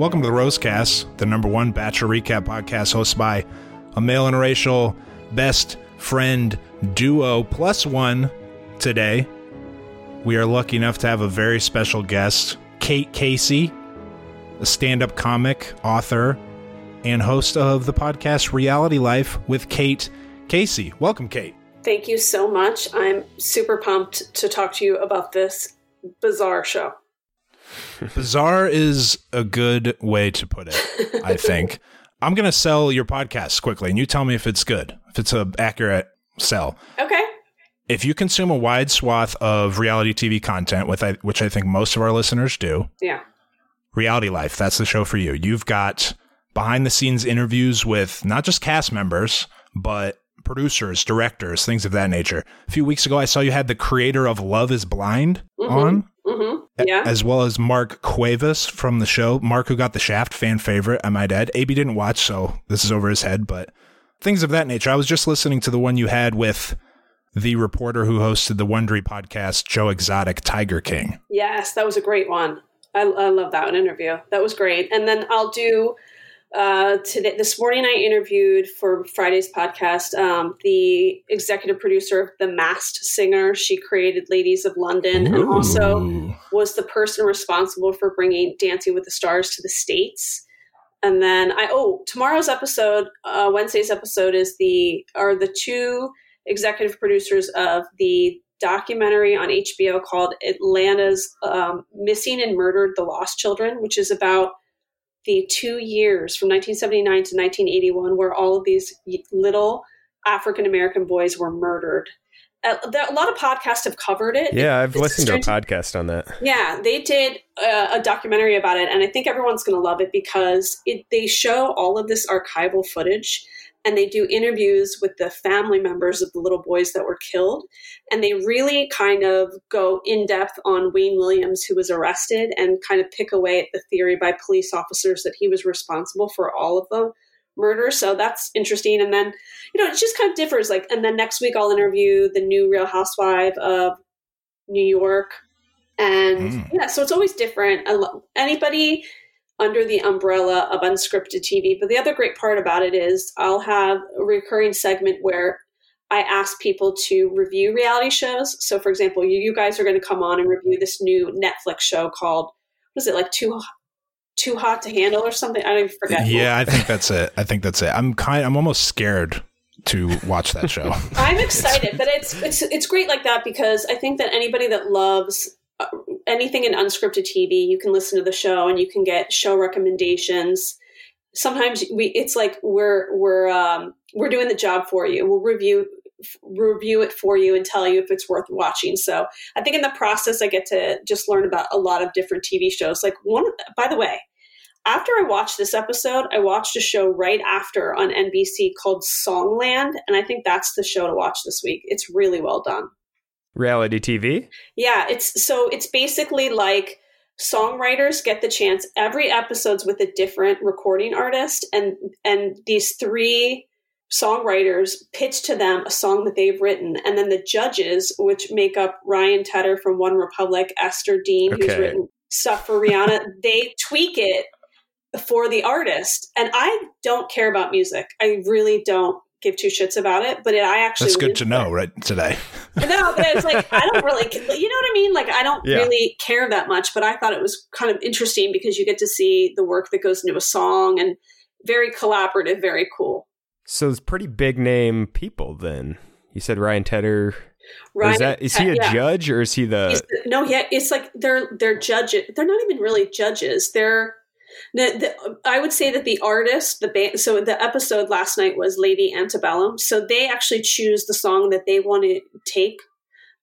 Welcome to the Rosecast, the number one Bachelor recap podcast hosted by a male interracial best friend duo plus one today. We are lucky enough to have a very special guest, Kate Casey, a stand up comic, author, and host of the podcast Reality Life with Kate Casey. Welcome, Kate. Thank you so much. I'm super pumped to talk to you about this bizarre show. Bizarre is a good way to put it, I think. I'm going to sell your podcast quickly, and you tell me if it's good, if it's an accurate sell. Okay. If you consume a wide swath of reality TV content, with I, which I think most of our listeners do, Yeah. Reality Life, that's the show for you. You've got behind the scenes interviews with not just cast members, but producers, directors, things of that nature. A few weeks ago, I saw you had the creator of Love is Blind mm-hmm. on, Mm-hmm. Yeah. as well as Mark Cuevas from the show. Mark, who got the Shaft, fan favorite, I might add. AB didn't watch, so this is over his head, but things of that nature. I was just listening to the one you had with the reporter who hosted the Wondery podcast, Joe Exotic Tiger King. Yes, that was a great one. I, I love that one interview. That was great. And then I'll do uh, today. This morning, I interviewed for Friday's podcast um, the executive producer of The Masked Singer. She created Ladies of London and also was the person responsible for bringing Dancing with the Stars to the states. And then I oh tomorrow's episode, uh, Wednesday's episode is the are the two executive producers of the documentary on HBO called Atlanta's um, Missing and Murdered: The Lost Children, which is about the two years from 1979 to 1981 where all of these little African American boys were murdered. Uh, there, a lot of podcasts have covered it. Yeah, I've It's listened to a podcast on that. yeah, they did uh, a documentary about it, and I think everyone's going to love it because it, they show all of this archival footage and they do interviews with the family members of the little boys that were killed. And they really kind of go in depth on Wayne Williams, who was arrested, and kind of pick away at the theory by police officers that he was responsible for all of the murders. So that's interesting. And then, you know, it just kind of differs. Like, and then next week I'll interview the new Real Housewife of New York. And Mm. yeah, so it's always different. I lo- anybody under the umbrella of unscripted TV. But the other great part about it is I'll have a recurring segment where I ask people to review reality shows. So, for example, you, you guys are going to come on and review this new Netflix show called, what is it, like Too, Too Hot to Handle or something? I don't even forget. Yeah, I think that's it. I think that's it. I'm kind. I'm almost scared to watch that show. I'm excited, but it's it's it's great like that because I think that anybody that loves uh, anything in unscripted TV, you can listen to the show and you can get show recommendations. Sometimes we it's like we're we're um, we're doing the job for you. We'll review review it for you and tell you if it's worth watching. So I think in the process, I get to just learn about a lot of different TV shows. Like one, by the way, after I watched this episode, I watched a show right after on NBC called Songland, and I think that's the show to watch this week. It's really well done. Reality TV? Yeah, it's so it's basically like songwriters get the chance every episode's with a different recording artist and and these three songwriters pitch to them a song that they've written and then the judges which make up Ryan Tedder from One Republic, Esther Dean who's written stuff for Rihanna, they tweak it for the artist. And I don't care about music. I really don't give two shits about it, but it, I actually That's good to know right today. no, but it's like I don't really, you know what I mean? Like I don't Yeah. really care that much, but I thought it was kind of interesting because you get to see the work that goes into a song and very collaborative, very cool. So it's pretty big name people then. You said Ryan Tedder. Ryan, is that is he a yeah. judge or is he the He's- no, yeah, it's like they're they're judges. They're not even really judges. They're the, the, I would say that the artist, the band. So the episode last night was Lady Antebellum. So they actually choose the song that they want to take,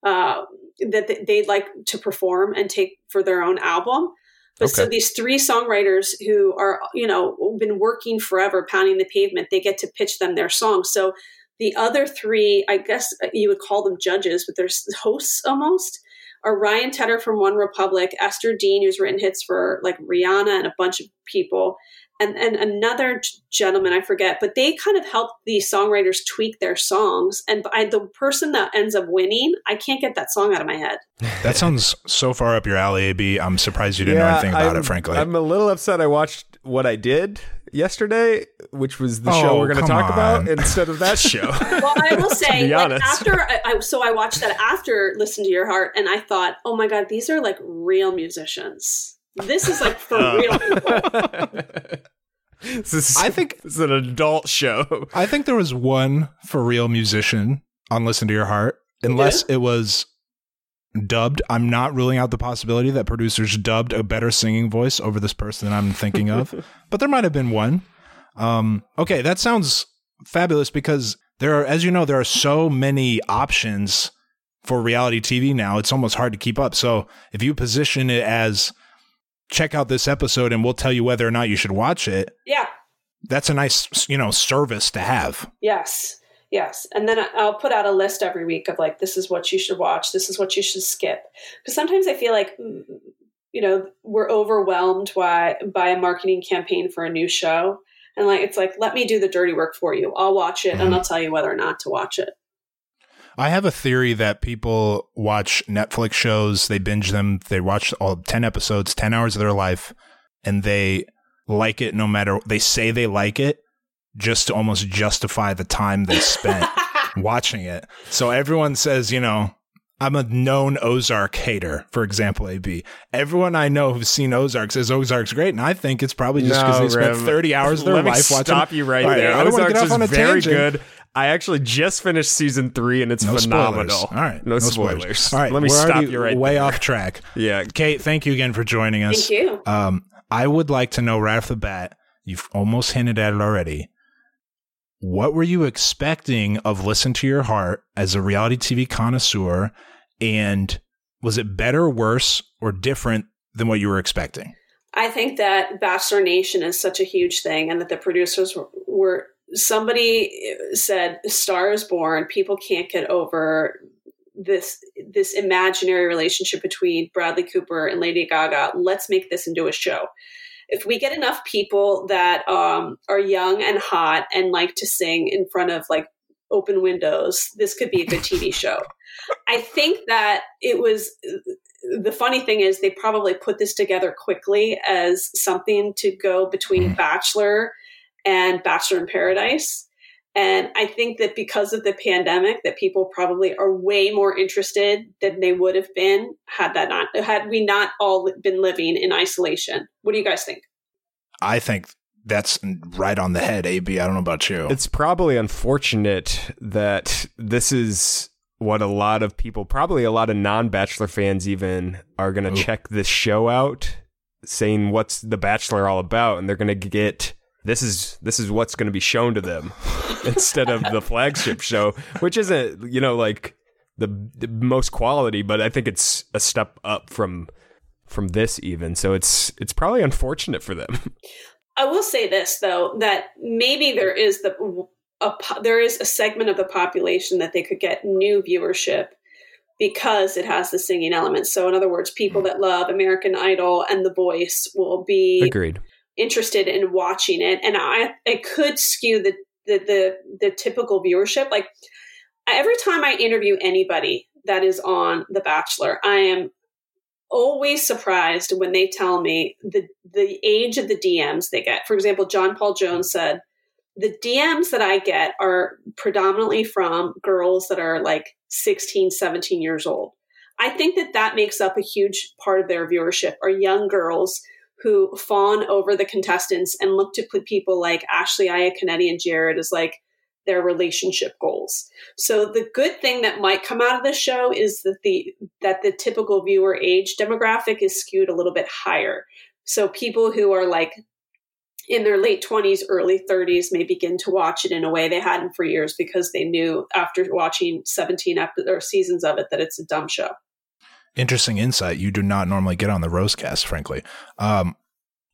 uh, that they- they'd like to perform and take for their own album. But so these three songwriters who are, you know, been working forever, pounding the pavement, they get to pitch them their song. So the other three, I guess you would call them judges, but they're hosts almost, are Ryan Tedder from One Republic, Esther Dean, who's written hits for like Rihanna and a bunch of people, and and another gentleman I forget. But they kind of help these songwriters tweak their songs. And I, the person that ends up winning, I can't get that song out of my head. That sounds so far up your alley, AB. I'm surprised you didn't know anything about I'm, it, frankly. I'm a little upset. I watched what I did yesterday, which was the show Oh, we're going to come talk about instead of that show. Well, I will say, like after I, I, so I watched that after Listen to Your Heart, and I thought, oh my god, these are like real musicians. This is like for Oh. real people. this is, I think- it's an adult show. I think there was one for real musician on Listen to Your Heart, unless it was dubbed. I'm not ruling out the possibility that producers dubbed a better singing voice over this person that I'm thinking of, but there might have been one. Um, okay, that sounds fabulous because there are, as you know, there are so many options for reality TV now. It's almost hard to keep up. So if you position it as check out this episode and we'll tell you whether or not you should watch it, Yeah. that's a nice, you know, service to have. Yes. Yes. And then I'll put out a list every week of like, this is what you should watch. This is what you should skip. Because sometimes I feel like, mm, you know, we're overwhelmed by, by a marketing campaign for a new show. And like, it's like, let me do the dirty work for you. I'll watch it and I'll tell you whether or not to watch it. I have a theory that people watch Netflix shows, they binge them, they watch all 10 episodes, 10 hours of their life, and they like it no matter, they say they like it just to almost justify the time they spent watching it. So everyone says, you know, I'm a known Ozark hater, for example, AB. Everyone I know who's seen Ozark says Ozark's great, and I think it's probably just because they spent Rev. 30 hours of their life watching. Let me life watching. stop you right All there. I don't Ozarks is on a very tangent. good. I actually just finished season three, and it's No phenomenal. spoilers. All right. no, spoilers. All right. let me we're stop you right there. way there. off track. Yeah, Kate, thank you again for joining us. Thank you. Um, I would like to know right off the bat, you've almost hinted at it already. What were you expecting of Listen to Your Heart as a reality TV connoisseur? And was it better, worse, or different than what you were expecting? I think that Bachelor Nation is such a huge thing, and that the producers were, somebody said Star is Born. People can't get over this this imaginary relationship between Bradley Cooper and Lady Gaga. Let's make this into a show. If we get enough people that um, are young and hot and like to sing in front of like open windows, this could be a good TV show. I think that it was the funny thing is they probably put this together quickly as something to go between Bachelor and Bachelor in Paradise. And I think that because of the pandemic, that people probably are way more interested than they would have been had that not had we not all been living in isolation. What do you guys think? I think that's right on the head, AB. I don't know about you. It's probably unfortunate that this is what a lot of people, probably a lot of non Bachelor fans, even are going to check this show out, saying what's The Bachelor all about, and they're going to get this is this is what's going to be shown to them instead of the flagship show, which isn't you know like the, the most quality, but I think it's a step up from from this even. So it's it's probably unfortunate for them. I will say this though that maybe there is the a, there is a segment of the population that they could get new viewership because it has the singing element. So in other words, people mm-hmm. that love American Idol and The Voice will be Agreed. Interested in watching it, and I it could skew the the the, the typical viewership. Like every time I interview anybody that is on The Bachelor, I am always surprised when they tell me the the age of the DMs they get. For example, John Paul Jones said the DMs that I get are predominantly from girls that are like 16, 17 years old. I think that that makes up a huge part of their viewership are young girls who fawn over the contestants and look to put people like Ashley Iaconetti and Jared as like their relationship goals. So the good thing that might come out of this show is that the that the typical viewer age demographic is skewed a little bit higher. So people who are like in their late 20s, early 30s may begin to watch it in a way they hadn't for years because they knew after watching 17 ep- or seasons of it that it's a dumb show. Interesting insight you do not normally get on the Rosecast, frankly. Um,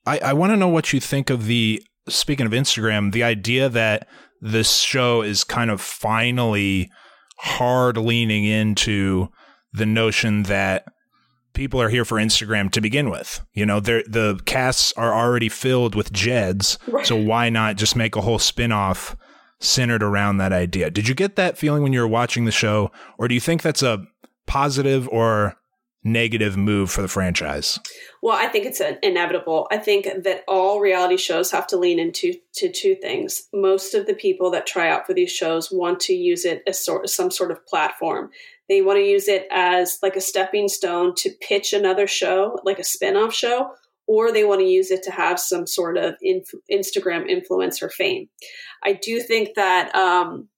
I, I want to know what you think of the, speaking of Instagram, the idea that this show is kind of finally hard leaning into the notion that people are here for Instagram to begin with. You know, the casts are already filled with Jeds, right. so why not just make a whole spin-off centered around that idea? Did you get that feeling when you were watching the show or do you think that's a positive or negative move for the franchise? Well, I think it's inevitable. I think that all reality shows have to lean into to two things. Most of the people that try out for these shows want to use it as sort some sort of platform. They want to use it as like a stepping stone to pitch another show, like a spin-off show, or they want to use it to have some sort of inf- Instagram influencer fame. I do think that um,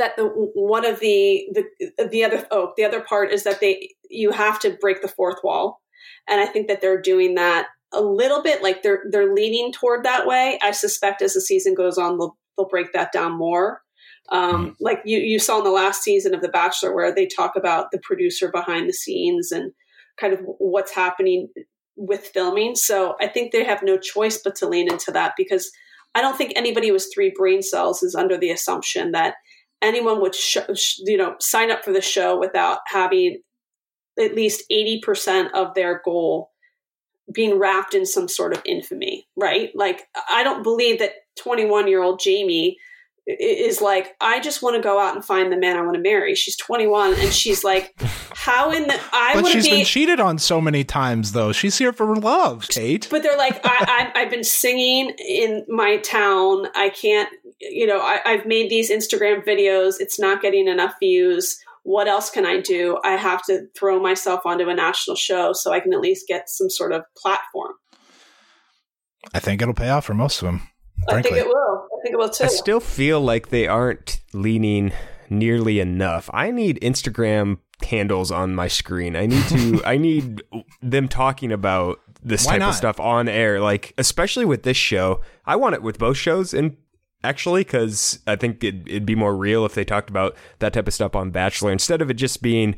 that the one of the the the other oh the other part is that they you have to break the fourth wall, and I think that they're doing that a little bit. Like they're they're leaning toward that way. I suspect as the season goes on, they'll they'll break that down more. Um, mm. Like you you saw in the last season of The Bachelor, where they talk about the producer behind the scenes and kind of what's happening with filming. So I think they have no choice but to lean into that because I don't think anybody with three brain cells is under the assumption that anyone would sh- you know sign up for the show without having at least 80% of their goal being wrapped in some sort of infamy right? Like i don't believe that 21 year old jamie is like i just want to go out and find the man i want to marry. She's 21 and she's like how in the i but she's be, been cheated on so many times though. She's here for love kate. But they're like I, I, i've been singing in my town. I can't you know, I, I've made these Instagram videos. It's not getting enough views. What else can I do? I have to throw myself onto a national show so I can at least get some sort of platform. I think it'll pay off for most of them. Frankly. I think it will. I think it will too. I still feel like they aren't leaning nearly enough. I need Instagram handles on my screen. I need to I need them talking about this Why type not? of stuff on air like especially with this show. I want it with both shows and actually, because I think it'd, it'd be more real if they talked about that type of stuff on Bachelor instead of it just being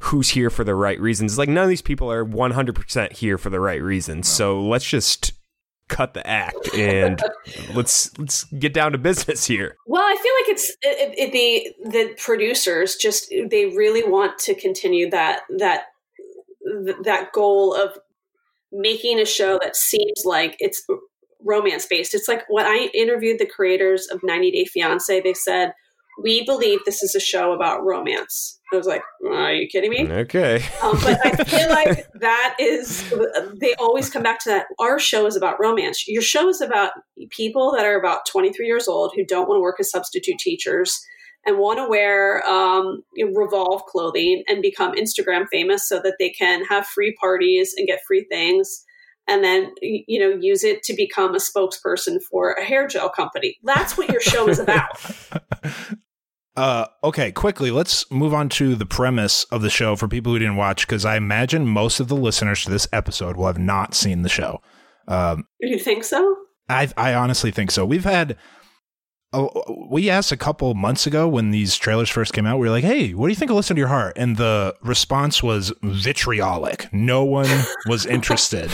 who's here for the right reasons. Like none of these people are 100% here for the right reasons. So let's just cut the act and let's let's get down to business here. Well, I feel like it's it, it, the the producers just they really want to continue that that that goal of making a show that seems like it's romance based. It's like when I interviewed the creators of 90 Day Fiance, they said, We believe this is a show about romance. I was like, Are you kidding me? Okay. um, but I feel like that is, they always come back to that. Our show is about romance. Your show is about people that are about 23 years old who don't want to work as substitute teachers and want to wear um, revolve clothing and become Instagram famous so that they can have free parties and get free things and then you know use it to become a spokesperson for a hair gel company. That's what your show is about. Uh, okay, quickly, let's move on to the premise of the show for people who didn't watch, because I imagine most of the listeners to this episode will have not seen the show. Um, you think so? I I honestly think so. We've had Oh, we asked a couple months ago when these trailers first came out. We were like, "Hey, what do you think of Listen to Your Heart?" And the response was vitriolic. No one was interested,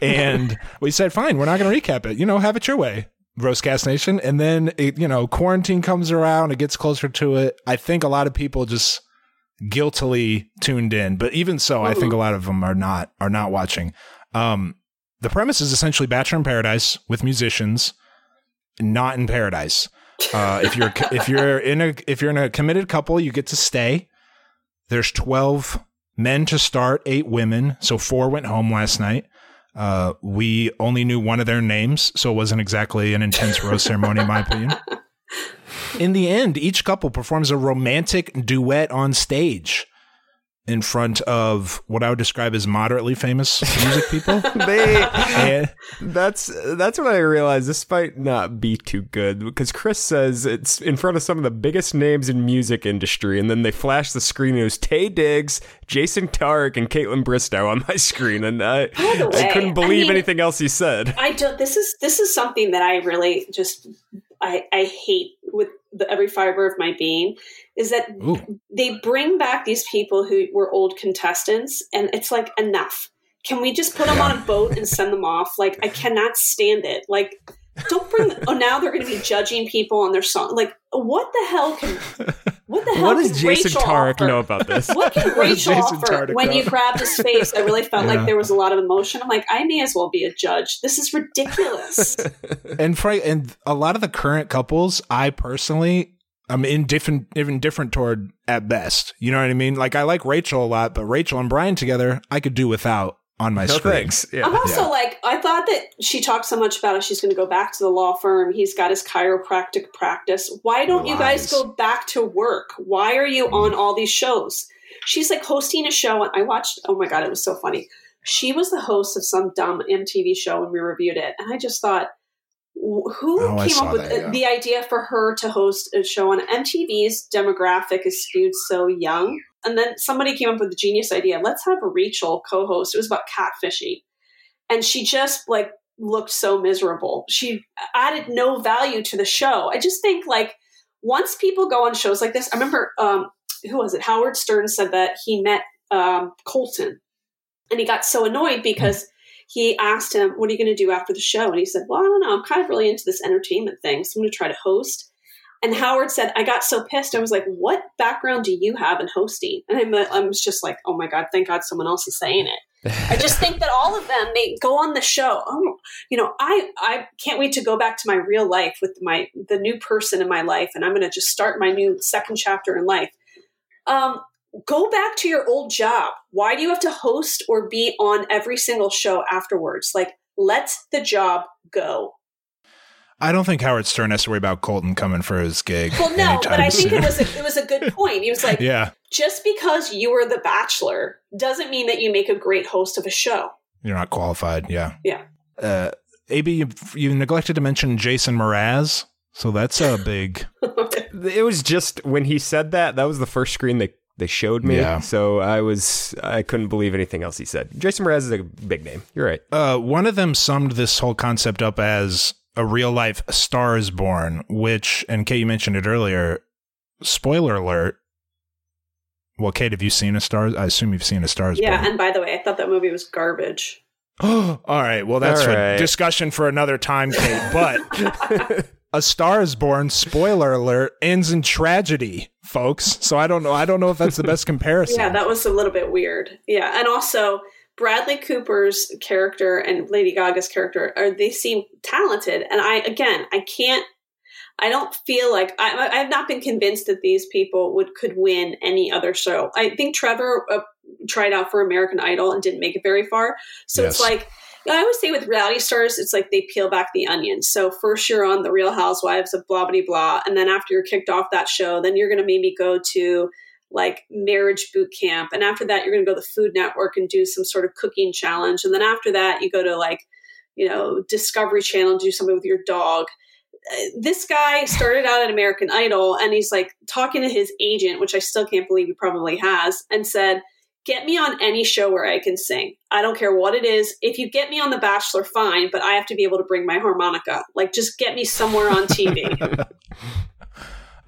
and we said, "Fine, we're not going to recap it. You know, have it your way." Rosecast Nation, and then it, you know, quarantine comes around, it gets closer to it. I think a lot of people just guiltily tuned in, but even so, I think a lot of them are not are not watching. Um, the premise is essentially Bachelor in Paradise with musicians not in paradise. Uh, if you're if you're in a if you're in a committed couple, you get to stay. There's twelve men to start, eight women. So four went home last night. Uh, we only knew one of their names, so it wasn't exactly an intense rose ceremony, in my opinion. In the end, each couple performs a romantic duet on stage in front of what I would describe as moderately famous music people. they And- that's that's when I realized this might not be too good because Chris says it's in front of some of the biggest names in music industry, and then they flash the screen. and It was Taye Diggs, Jason Tartick, and Kaitlyn Bristowe on my screen, and I By the I couldn't I believe mean- anything else he said. I don't. This is this is something that I really just I I hate with the, every fiber of my being is that Ooh. they bring back these people who were old contestants, and it's like enough. Can we just put them on a boat and send them off? Like I cannot stand it. Like don't bring. oh, now they're going to be judging people on their song. Like what the hell can? What the hell? What does Jason Rachel Tartick offer? know about this? What can Rachel Jason offer? When you grabbed his face, I really felt Yeah. like there was a lot of emotion. I'm like, I may as well be a judge. This is ridiculous. and Fra- and a lot of the current couples, I personally I'm indifferent even different toward at best. You know what I mean? Like I like Rachel a lot, but Rachel and Bryan together, I could do without on my No screen. thanks. Yeah. I'm also Yeah. like, I thought that she talked so much about how she's going to go back to the law firm. He's got his chiropractic practice. Why don't you guys go back to work? Why are you on mm. all these shows? She's like hosting a show, and I watched. Oh my god, it was so funny. She was the host of some dumb MTV show, and we reviewed it, and I just thought, wh- who Oh, came up with that, yeah. the idea for her to host a show on MTV's demographic is skewed so young? And then somebody came up with the genius idea: let's have Rachel co-host. It was about catfishing and she just like looked so miserable. She added no value to the show. I just think like once people go on shows like this, I remember um, who was it? Howard Stern said that he met um, Colton, and he got so annoyed because he asked him, "What are you going to do after the show?" And he said, "Well, I don't know. I'm kind of really into this entertainment thing, so I'm going to try to host." And Howard said, "I got so pissed. I was like, what background do you have in hosting?" And I'm, I just like, "Oh my god, thank God someone else is saying it." I just think that all of them they go on the show. Oh, you know, I I can't wait to go back to my real life with my the new person in my life, and I'm going to just start my new second chapter in life. Um, go back to your old job. Why do you have to host or be on every single show afterwards? Like, let the job go. I don't think Howard Stern has to worry about Colton coming for his gig. Well, no, but anytime I think it was a, it was a good point. He was like, yeah, just because you were the Bachelor doesn't mean that you make a great host of a show. you're not qualified. Yeah, Yeah. Uh, AB, you, you neglected to mention Jason Mraz, so that's a big. It was just when he said that. That was the first screen they they showed me. Yeah. So I was I couldn't believe anything else he said. Jason Mraz is a big name. You're right. Uh, one of them summed this whole concept up as a real life Star is Born, which, and Kate, you mentioned it earlier. Spoiler alert. Well, Kate, have you seen a Star? I assume you've seen a Star is Yeah, Born. and by the way, I thought that movie was garbage. All right. Well, that's All a right. discussion for another time, Kate. But A Star is Born, spoiler alert, ends in tragedy, folks. So I don't know. I don't know if that's the best comparison. Yeah, that was a little bit weird. Yeah, and also Bradley Cooper's character and Lady Gaga's character are they seem talented, and I again I can't. I don't feel like I, I have not been convinced that these people would could win any other show. I think Trevor uh, tried out for American Idol and didn't make it very far. So it's Yes. Like I always say with reality stars, it's like they peel back the onion. So first you're on the Real Housewives of blah blah blah, and then after you're kicked off that show, then you're to maybe go to like marriage boot camp, and after that you're to go to the Food Network and do some sort of cooking challenge, and then after that you go to like you know Discovery Channel and do something with your dog. Uh, This guy started out at American Idol, and he's like talking to his agent, which I still can't believe he probably has, and said get me on any show where I can sing. I don't care what it is. If you get me on The Bachelor, fine, but I have to be able to bring my harmonica. Like, just get me somewhere on TV.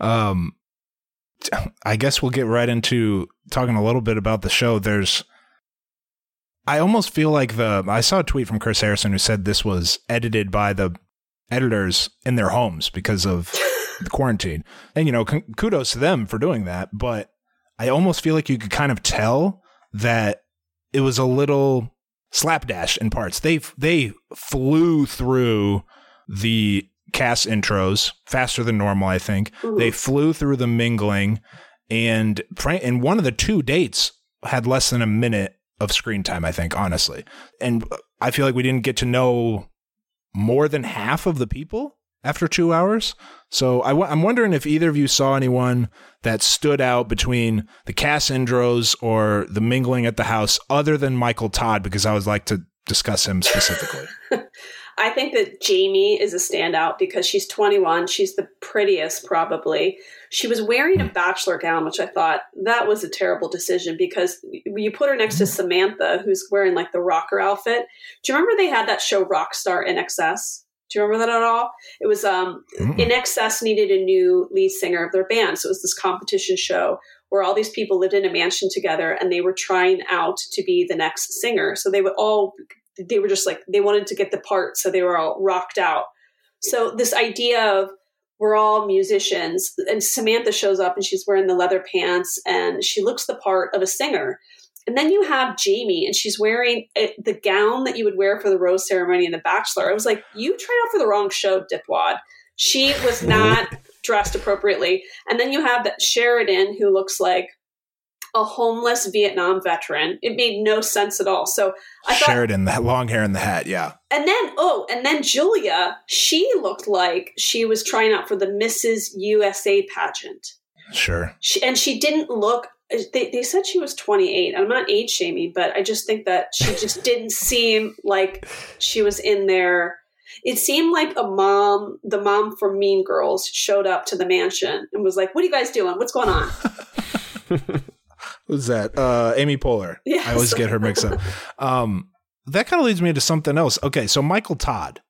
Um, I guess we'll get right into talking a little bit about the show. There's, I almost feel like the I saw a tweet from Chris Harrison who said this was edited by the editors in their homes because of the quarantine, and you know, kudos to them for doing that. But I almost feel like you could kind of tell that it was a little slapdash in parts. They they flew through the cast intros faster than normal. I think Mhm. they flew through the mingling, and and one of the two dates had less than a minute of screen time, I think, honestly. And I feel like we didn't get to know more than half of the people after two hours. So i w- I'm wondering if either of you saw anyone that stood out between the cast intros or the mingling at the house other than Michael Todd, because I would like to discuss him specifically. I think that Jamie is a standout because she's 21. She's the prettiest, probably. She was wearing a hmm. bachelor gown, which I thought that was a terrible decision because you put her next to hmm. Samantha, who's wearing like the rocker outfit. Do you remember they had that show Rockstar INXS? Do you remember that at all? It was um, mm. INXS needed a new lead singer of their band, so it was this competition show where all these people lived in a mansion together and they were trying out to be the next singer. So they would all they were just like they wanted to get the part, so they were all rocked out. So this idea of we're all musicians, and Samantha shows up and she's wearing the leather pants and she looks the part of a singer. And then you have Jamie, and she's wearing a, the gown that you would wear for the rose ceremony in The Bachelor. I was like, you tried out for the wrong show, dipwad. She was mm-hmm. not dressed appropriately. And then you have that Sheridan, who looks like a homeless Vietnam veteran. It made no sense at all. So I thought, Sheridan, that long hair and the hat, yeah. And then oh, and then Julia, she looked like she was trying out for the Mrs. USA pageant. Sure. She, and she didn't look. They, they said she was 28. I'm not age shaming, but I just think that she just didn't seem like she was in there. It seemed like a mom, the mom from Mean Girls, showed up to the mansion and was like, "What are you guys doing? What's going on?" Who's that? Uh, Amy Poehler. Yes. I always get her mixed up. Um, that kind of leads me to something else. Okay, so Michael Todd.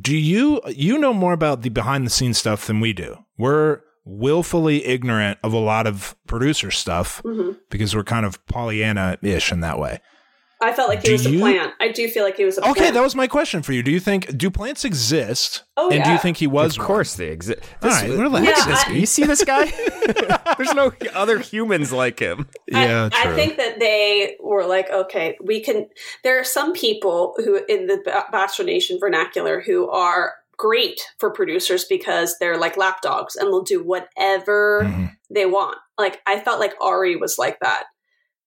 Do you you know more about the behind the scenes stuff than we do? We're willfully ignorant of a lot of producer stuff mm-hmm. because we're kind of Pollyanna ish in that way. I felt like he do was you, a plant. I do feel like he was a plant. okay, that was my question for you. Do you think do plants exist? Oh, and yeah. do you think he was? Of course they exist. All right, relax. Yeah, I, you see this guy? There's no other humans like him. Yeah, I, I, think that they were like, okay, we can. There are some people who in the Bachelor Nation vernacular who are great for producers because they're like lapdogs and they'll do whatever mm-hmm. they want. Like I felt like Arie was like that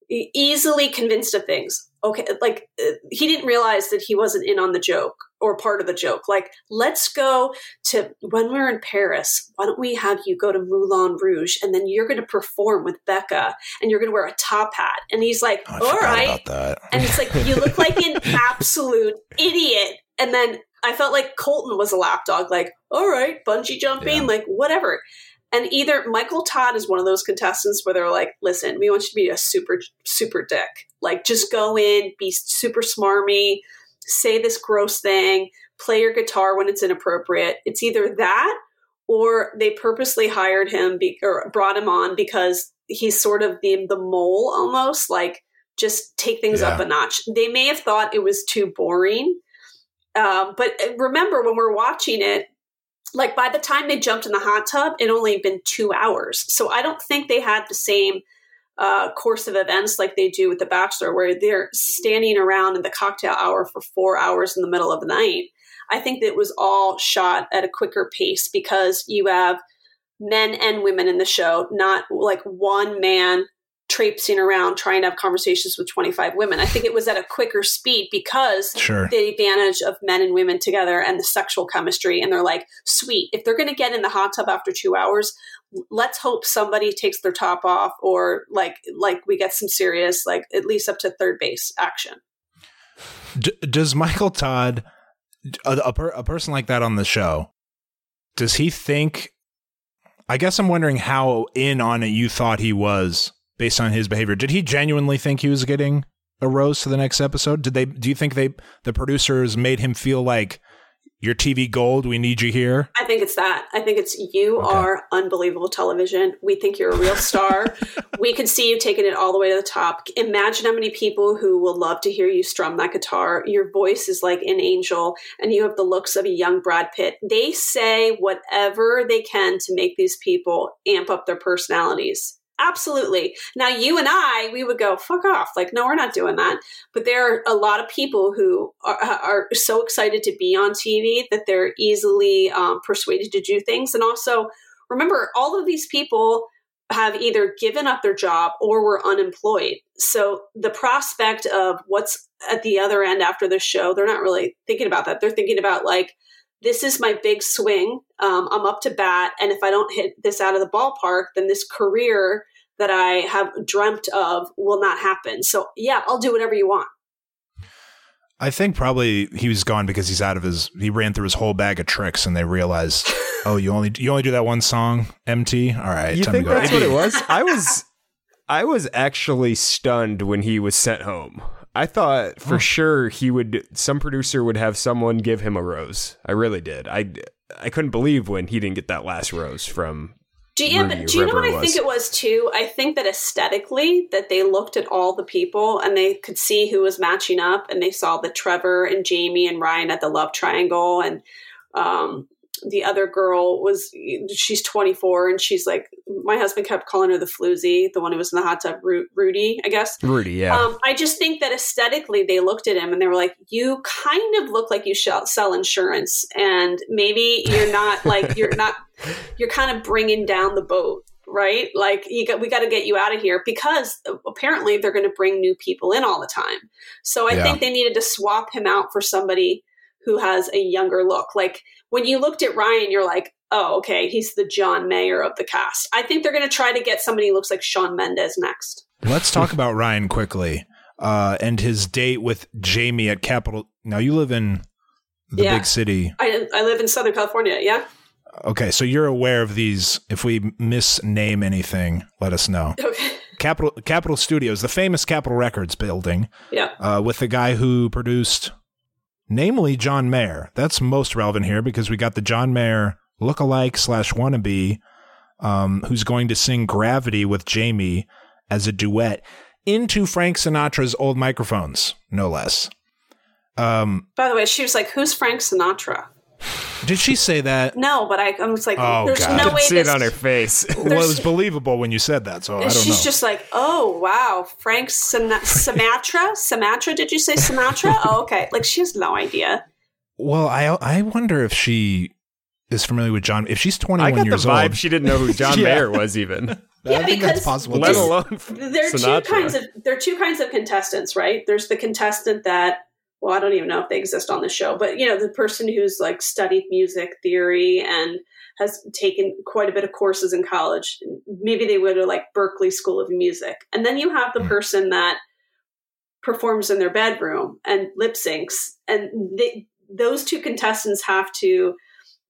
easily convinced of things. Okay, like uh, he didn't realize that he wasn't in on the joke or part of the joke. Like, let's go to when we're in Paris. Why don't we have you go to Moulin Rouge and then you're going to perform with Becca and you're going to wear a top hat? And he's like, oh, all right. And it's like you look like an absolute idiot. And then I felt like Colton was a lapdog. Like, all right, bungee jumping, yeah. like whatever. And either Michael Todd is one of those contestants where they're like, listen, we want you to be a super, super dick. Like, just go in, be super smarmy, say this gross thing, play your guitar when it's inappropriate. It's either that or they purposely hired him be, or brought him on because he's sort of the, the mole almost, like, just take things yeah. up a notch. They may have thought it was too boring. Um, but uh, remember, when we're watching it, like by the time they jumped in the hot tub, it only been two hours. So I don't think they had the same uh, course of events like they do with The Bachelor, where they're standing around in the cocktail hour for four hours in the middle of the night. I think that it was all shot at a quicker pace because you have men and women in the show, not like one man traipsing around trying to have conversations with 25 women. I think it was at a quicker speed because sure. the advantage of men and women together and the sexual chemistry. And they're like, sweet, if they're going to get in the hot tub after two hours, let's hope somebody takes their top off or like, like we get some serious, like at least up to third base action. D- does Michael Todd, a, a, per- a person like that on the show, does he think I guess I'm wondering how in on it you thought he was based on his behavior. Did he genuinely think he was getting a rose to the next episode? Did they? Do you think they the producers made him feel like your TV gold? We need you here. I think it's that. I think it's you okay. are unbelievable television. We think you're a real star. we could see you taking it all the way to the top. Imagine how many people who will love to hear you strum that guitar. Your voice is like an angel, and you have the looks of a young Brad Pitt. They say whatever they can to make these people amp up their personalities Absolutely. Now, you and I, we would go, fuck off. Like, no, we're not doing that. But there are a lot of people who are, are so excited to be on TV that they're easily um, persuaded to do things. And also, remember, all of these people have either given up their job or were unemployed. So the prospect of what's at the other end after the show, they're not really thinking about that. They're thinking about like, this is my big swing. Um, I'm up to bat. And if I don't hit this out of the ballpark, then this career that I have dreamt of will not happen. So, yeah, I'll do whatever you want. I think probably he was gone because he's out of his. He ran through his whole bag of tricks, and they realized, oh, you only you only do that one song, MT. All right, You time think to go. that's what it was? I was, I was actually stunned when he was sent home. I thought for sure he would. Some producer would have someone give him a rose. I really did. I, I couldn't believe when he didn't get that last rose from Do you, Rudi, do you know what I think it was too? I think that aesthetically, that they looked at all the people and they could see who was matching up, and they saw the Trevor and Jamie and Ryan at the love triangle, and um, the other girl was she's 24 and she's like my husband kept calling her the floozy, the one who was in the hot tub, Ru- Rudi, I guess. Rudi. Yeah, Um, I just think that aesthetically, they looked at him and they were like, "You kind of look like you sell insurance, and maybe you're not like you're not you're kind of bringing down the boat." Right, like you got, we got to get you out of here because apparently they're going to bring new people in all the time. So I Yeah. think they needed to swap him out for somebody who has a younger look. Like when you looked at Ryan, you're like, oh, okay, he's the John Mayer of the cast. I think they're going to try to get somebody who looks like Shawn Mendes next. Let's talk about Ryan quickly uh, and his date with Jamie at Capitol. Now you live in the Yeah. big city. I, I live in Southern California. Yeah. Okay, so you're aware of these. If we misname anything, let us know. Okay. Capitol Capitol Studios, the famous Capitol Records building, Yeah. uh, with the guy who produced, namely John Mayer. That's most relevant here because we got the John Mayer lookalike slash wannabe, um, who's going to sing "Gravity" with Jamie as a duet into Frank Sinatra's old microphones, no less. Um, By the way, she was like, "Who's Frank Sinatra?" Did she say that? No, but I, I was like, Oh, "There's God. no I way." see it on her face. Well, it was believable when you said that, so I don't she's know. just like, "Oh wow, Frank Sin- Sinatra, Sinatra. Did you say Sinatra? oh, okay. Like she has no idea. well, I I wonder if she is familiar with John. If she's I 21 got the years vibe old, she didn't know who John Yeah. Mayer was even. Yeah, I think because that's possible. Let alone there are Sinatra. two kinds of there are two kinds of contestants, right? There's the contestant that well, I don't even know if they exist on the show, but you know, the person who's like studied music theory and has taken quite a bit of courses in college. Maybe they would have like Berklee School of Music. And then you have the Mm. person that performs in their bedroom and lip syncs and they, those two contestants have to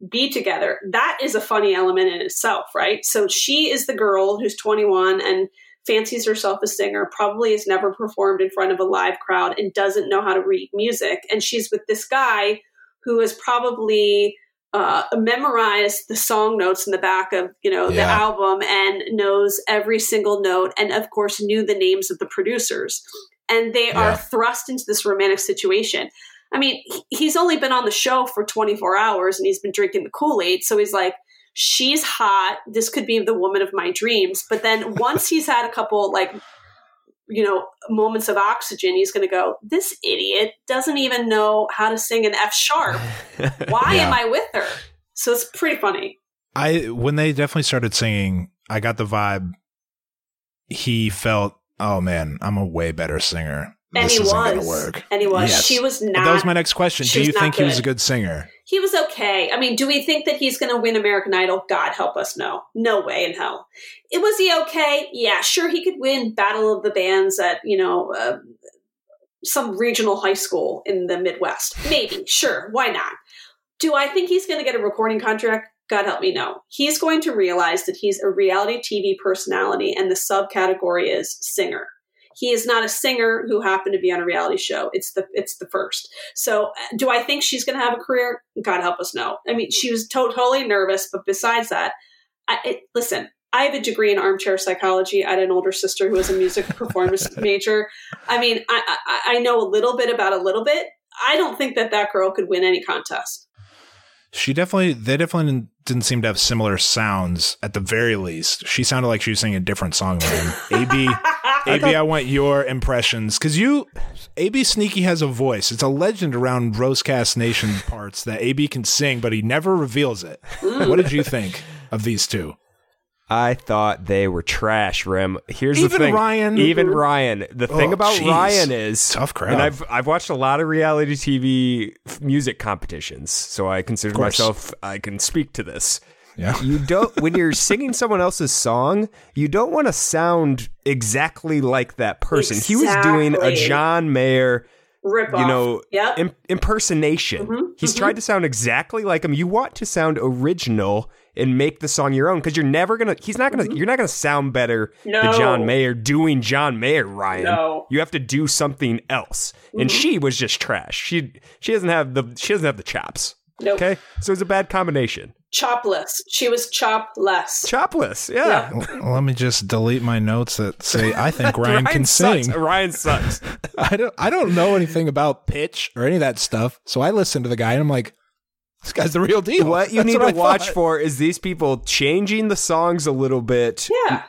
be together. That is a funny element in itself, right? So she is the girl who's 21 and fancies herself a singer, probably has never performed in front of a live crowd and doesn't know how to read music. And she's with this guy who has probably uh, memorized the song notes in the back of you know the album and knows every single note, and of course knew the names of the producers. And they Yeah. are thrust into this romantic situation. I mean, he's only been on the show for 24 hours and he's been drinking the Kool Aid. So he's like, she's hot. This could be the woman of my dreams. But then once he's had a couple, like, you know, moments of oxygen, he's going to go, this idiot doesn't even know how to sing an F sharp. Why Yeah. am I with her? So it's pretty funny. I when they definitely started singing, I got the vibe. He felt, oh man, I'm a way better singer. And this he isn't was. And he was. Yes. She was But not. that was my next question. Do you think he was a good. good singer? He was okay. I mean, do we think that he's going to win American Idol? God help us, no. No way in hell. It was he okay? Yeah, sure. He could win Battle of the Bands at you know uh, some regional high school in the Midwest. Maybe, sure. Why not? Do I think he's going to get a recording contract? God help me, no. He's going to realize that he's a reality TV personality, and the subcategory is singer. He is not a singer who happened to be on a reality show. It's the it's the first. So, uh, do I think she's going to have a career? God help us, no. I mean, she was to- totally nervous, but besides that, I, it, listen, I have a degree in armchair psychology. I had an older sister who was a music performance major. I mean, I, I, I know a little bit about a little bit. I don't think that that girl could win any contest. She definitely, they definitely didn't- didn't seem to have similar sounds at the very least. She sounded like she was singing a different song than. AB, AB, I want your impressions because you, AB Sneaky has a voice. It's a legend around Rosecast Nation parts that AB can sing, but he never reveals it. What did you think of these two? I thought they were trash, Rim. Here's the Even thing. Ryan? Even Ryan. The oh, thing Oh, about jeez. Ryan is Tough crowd. And I've I've watched a lot of reality TV f- music competitions, so I consider course. myself I can speak to this. Yeah. You don't when you're singing someone else's song, you don't want to sound exactly like that person. He was doing a John Mayer Rip you off. know, Yep. im- impersonation. Mhm, He's mhm. tried to sound exactly like him. You want to sound original and make the song your own because you're never gonna. He's not gonna. You're not gonna sound better than Mm-hmm. John Mayer doing John Mayer. Ryan, No. you have to do something else. And Mm-hmm. she was just trash. She she doesn't have the she doesn't have the chops. Nope. Okay, so it's a bad combination. Chopless. She was chopless. Chopless, yeah. Well, Let me just delete my notes that say I think Ryan, can sucks. sing. Ryan sucks. I don't I don't know anything about pitch or any of that stuff. So I listen to the guy and I'm like, this guy's the real deal. what you That's need what to I watch thought. for is these people changing the songs a little bit Yeah.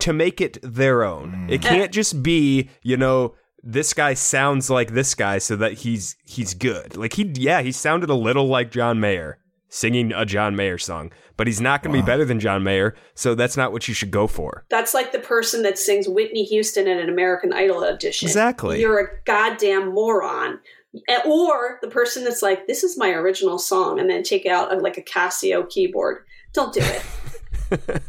to make it their own. Mm. It can't just be, you know, this guy sounds like this guy so that he's he's good. Like he yeah, he sounded a little like John Mayer singing a John Mayer song, but he's not going to be better than John Mayer, so that's not what you should go for. That's like the person that sings Whitney Houston in an American Idol audition. Exactly. You're a goddamn moron. Or the person that's like, this is my original song, and then take out a, like a Casio keyboard. Don't do it.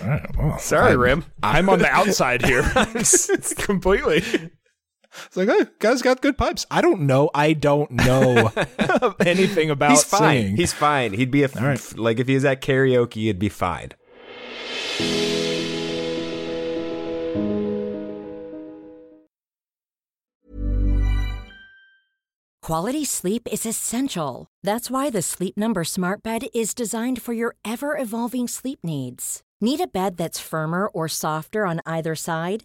All right, well, Sorry, I'm- Rim. I'm on the outside here. It's completely. It's like, oh, guy's got good pipes. I don't know. I don't know anything about He's fine. singing. He's fine. He'd be a f- All right. like if he was at karaoke, he'd be fine. Quality sleep is essential. That's why the Sleep Number Smart Bed is designed for your ever evolving sleep needs. Need a bed that's firmer or softer on either side?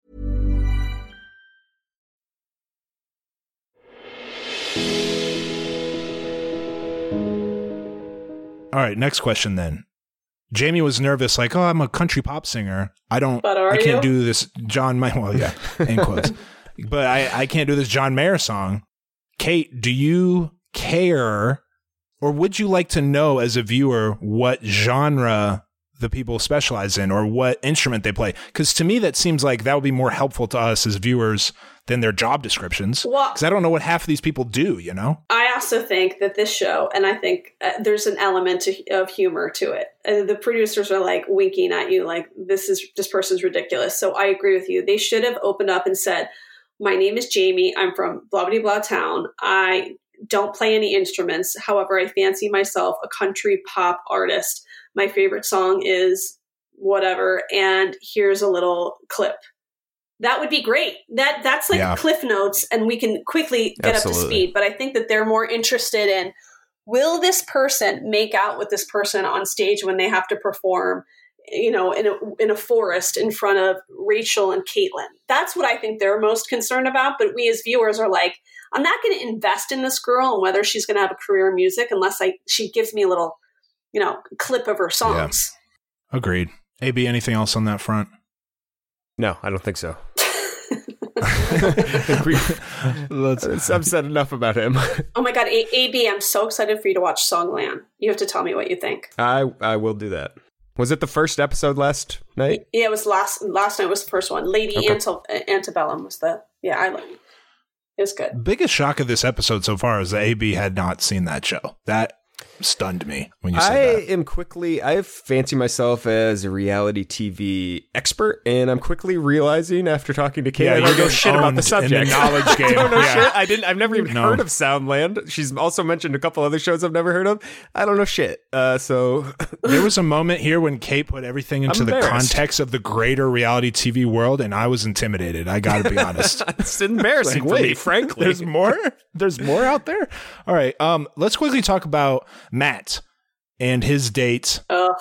All right, next question then. Jamie was nervous, like, "Oh, I'm a country pop singer. I don't. But are I can't you? do this John Mayer. Well, yeah, in quotes. but I, I can't do this John Mayer song. Kate, do you care, or would you like to know as a viewer what genre the people specialize in, or what instrument they play? Because to me, that seems like that would be more helpful to us as viewers than their job descriptions. Well- Because I don't know what half of these people do. You know. I also think that this show, and I think uh, there's an element to, of humor to it. Uh, the producers are like winking at you, like this is this person's ridiculous. So I agree with you. They should have opened up and said, "My name is Jamie. I'm from blah blah blah town. I don't play any instruments. However, I fancy myself a country pop artist. My favorite song is whatever, and here's a little clip." That would be great. That that's like Yeah. cliff notes, and we can quickly get up to speed. But I think that they're more interested in will this person make out with this person on stage when they have to perform, you know, in a in a forest in front of Rachel and Caitlin. That's what I think they're most concerned about. But we as viewers are like, I'm not going to invest in this girl and whether she's going to have a career in music unless I she gives me a little, you know, clip of her songs. Agreed. AB, anything else on that front? No, I don't think so. Let's, I've said enough about him. Oh my god, A- AB, I'm so excited for you to watch Songland. You have to tell me what you think. I I will do that. Was it the first episode last night? Yeah, it was last last night was the first one. Lady Okay. Ante- Antebellum was the yeah. I like it was good. biggest shock of this episode so far is that AB had not seen that show. That stunned me when you said I that. I am quickly. I fancy myself as a reality TV expert, and I'm quickly realizing after talking to Kate, Yeah, I don't know shit about the subject. the knowledge game. I don't know Yeah. shit. I didn't. I've never even No. heard of Songland. She's also mentioned a couple other shows I've never heard of. I don't know shit. Uh, so There was a moment here when Kate put everything into the context of the greater reality TV world, and I was intimidated. I got to be honest. it's embarrassing Like, for me, wait, frankly. There's more. There's more out there. All right. Um. Let's quickly talk about Matt and his dates, Ugh.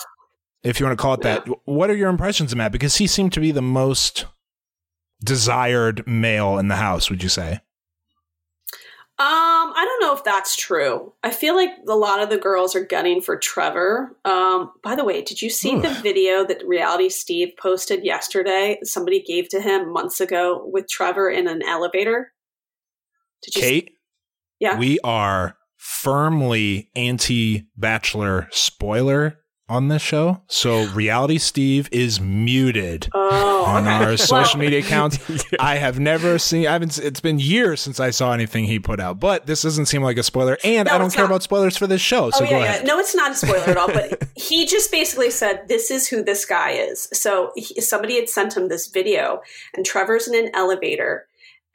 if you want to call it that. What are your impressions of Matt? Because he seemed to be the most desired male in the house. Would you say? Um, I don't know if that's true. I feel like a lot of the girls are gunning for Trevor. Um, by the way, did you see the video that Reality Steve posted yesterday? Somebody gave to him months ago with Trevor in an elevator. Did you? Kate, yeah. we are firmly anti-bachelor spoiler on this show. So reality Steve is muted oh, on okay. our social media accounts. I have never seen. I haven't. It's been years since I saw anything he put out. But this doesn't seem like a spoiler, and No, I don't care not. about spoilers for this show. So oh go yeah, ahead. yeah. No, it's not a spoiler at all. But he just basically said, "This is who this guy is." So he, somebody had sent him this video, and Trevor's in an elevator,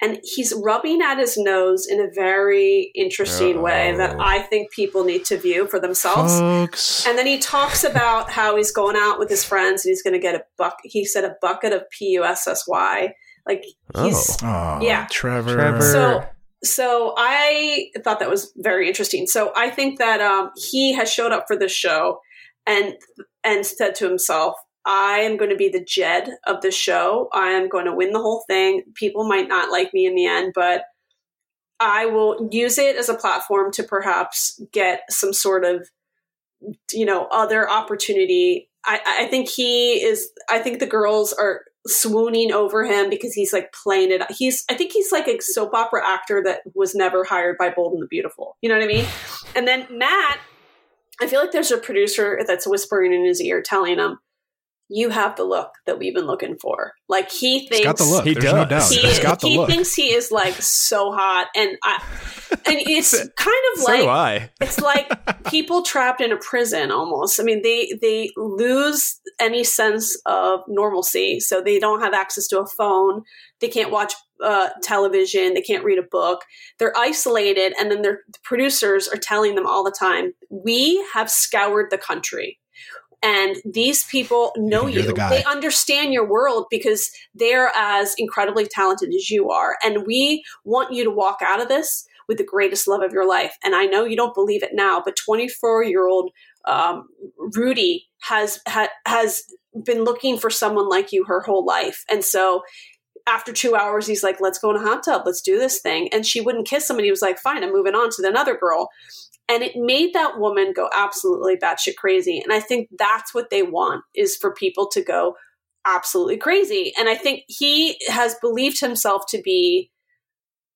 and he's rubbing at his nose in a very interesting way that I think people need to view for themselves. Folks, And then he talks about how he's going out with his friends and he's going to get a buck. He said a bucket of P U S S Y. Like he's oh, yeah. Trevor. Trevor. so so I thought that was very interesting. So I think that um, he has showed up for this show and and said to himself, "I am going to be the Jed of the show. I am going to win the whole thing. People might not like me in the end, but." I will use it as a platform to perhaps get some sort of, you know, other opportunity. I, I think he is. I think the girls are swooning over him because he's like playing it. He's. I think he's like a soap opera actor that was never hired by Bold and the Beautiful. You know what I mean? And then Matt. I feel like there's a producer that's whispering in his ear, telling him, "You have the look that we've been looking for." Like he thinks He's got the look. He There's no does. doubt. he, He's got the he look. thinks he is like so hot, and I, and it's kind of so like do I. it's like people trapped in a prison almost. I mean, they they lose any sense of normalcy, so they don't have access to a phone. They can't watch uh, television. They can't read a book. They're isolated, and then their the producers are telling them all the time, "We have scoured the country." And these people know You're you. the. They understand your world because they're as incredibly talented as you are. And we want you to walk out of this with the greatest love of your life. And I know you don't believe it now, but 24 year old um, Rudi has ha, has been looking for someone like you her whole life. And so after two hours, he's like, let's go in a hot tub. Let's do this thing. And she wouldn't kiss him. And he was like, fine, I'm moving on to another girl. And it made that woman go absolutely batshit crazy. And I think that's what they want is for people to go absolutely crazy. And I think he has believed himself to be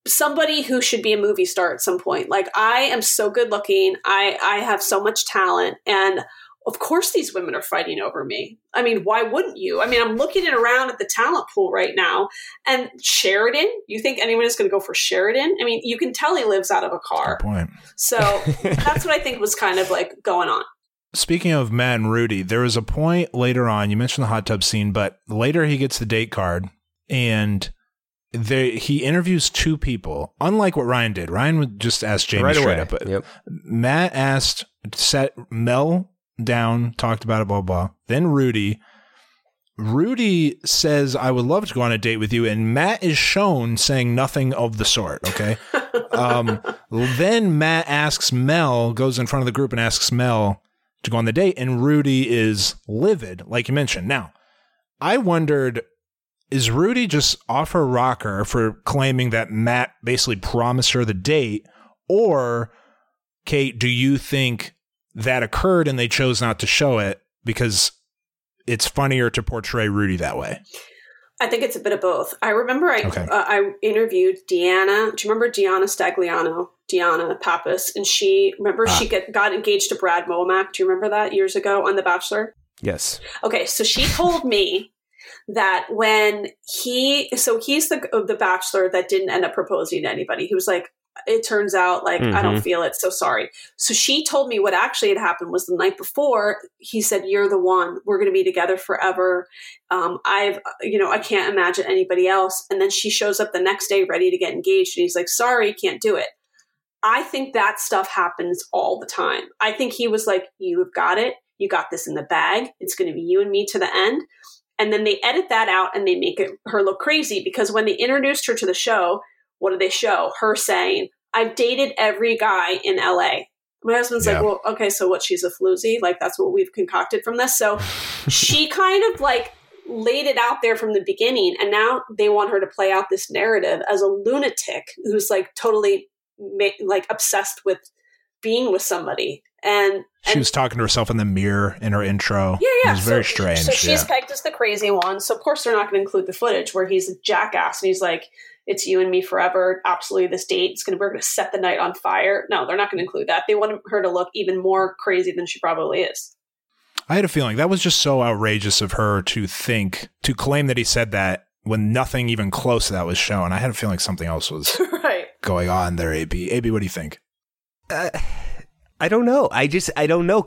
somebody who should be a movie star at some point. Like I am so good looking. I I have so much talent and of course these women are fighting over me. I mean, why wouldn't you? I mean, I'm looking at around at the talent pool right now and Sheridan, you think anyone is going to go for Sheridan? I mean, you can tell he lives out of a car. Good point. So that's what I think was kind of like going on. Speaking of Matt and Rudi, there was a point later on. You mentioned the hot tub scene, but later he gets the date card and they, he interviews two people. Unlike what Ryan did, Ryan would just ask Jamie right straight away. up. But Yep. Matt asked, set Mel down, talked about it, blah, blah. Then Rudi. Rudi says, I would love to go on a date with you. And Matt is shown saying nothing of the sort. Okay. um, then Matt asks Mel, goes in front of the group and asks Mel to go on the date. And Rudi is livid, like you mentioned. Now, I wondered, is Rudi just off her rocker for claiming that Matt basically promised her the date? Or, Kate, do you think that occurred and they chose not to show it because it's funnier to portray Rudi that way? I think it's a bit of both. I remember I Okay. uh, I interviewed Deanna. Do you remember Deanna Stagliano? Deanna Pappas, and she remember Ah. she get, got engaged to Brad Womack. Do you remember that years ago on The Bachelor? Yes. Okay, so she told me that when he, so he's the the bachelor that didn't end up proposing to anybody. He was like, it turns out like I don't Mhm. feel it. So sorry. So she told me what actually had happened was the night before. He said, "You're the one. We're going to be together forever." Um, I've, you know, I can't imagine anybody else. And then she shows up the next day ready to get engaged, and he's like, "Sorry, can't do it." I think that stuff happens all the time. I think he was like, "You've got it. You got this in the bag. It's going to be you and me to the end." And then they edit that out and they make it, her look crazy because when they introduced her to the show, what do they show? Her saying, I've dated every guy in LA. My husband's Yeah. like, well, okay, so what? She's a floozy? Like, that's what we've concocted from this. So she kind of like laid it out there from the beginning. And now they want her to play out this narrative as a lunatic who's like totally like obsessed with being with somebody. And, She and was talking to herself in the mirror in her intro. yeah, yeah. It was very strange. So she's yeah. pegged as the crazy one. So of course they're not going to include the footage where he's a jackass and he's like, "It's you and me forever. Absolutely, this date. It's going to we're going to set the night on fire." No, they're not going to include that. They want her to look even more crazy than she probably is. I had a feeling that was just so outrageous of her to think, to claim that he said that when nothing even close to that was shown. I had a feeling something else was right. going on there, AB. AB, what do you think? Uh, I don't know. I just I don't know.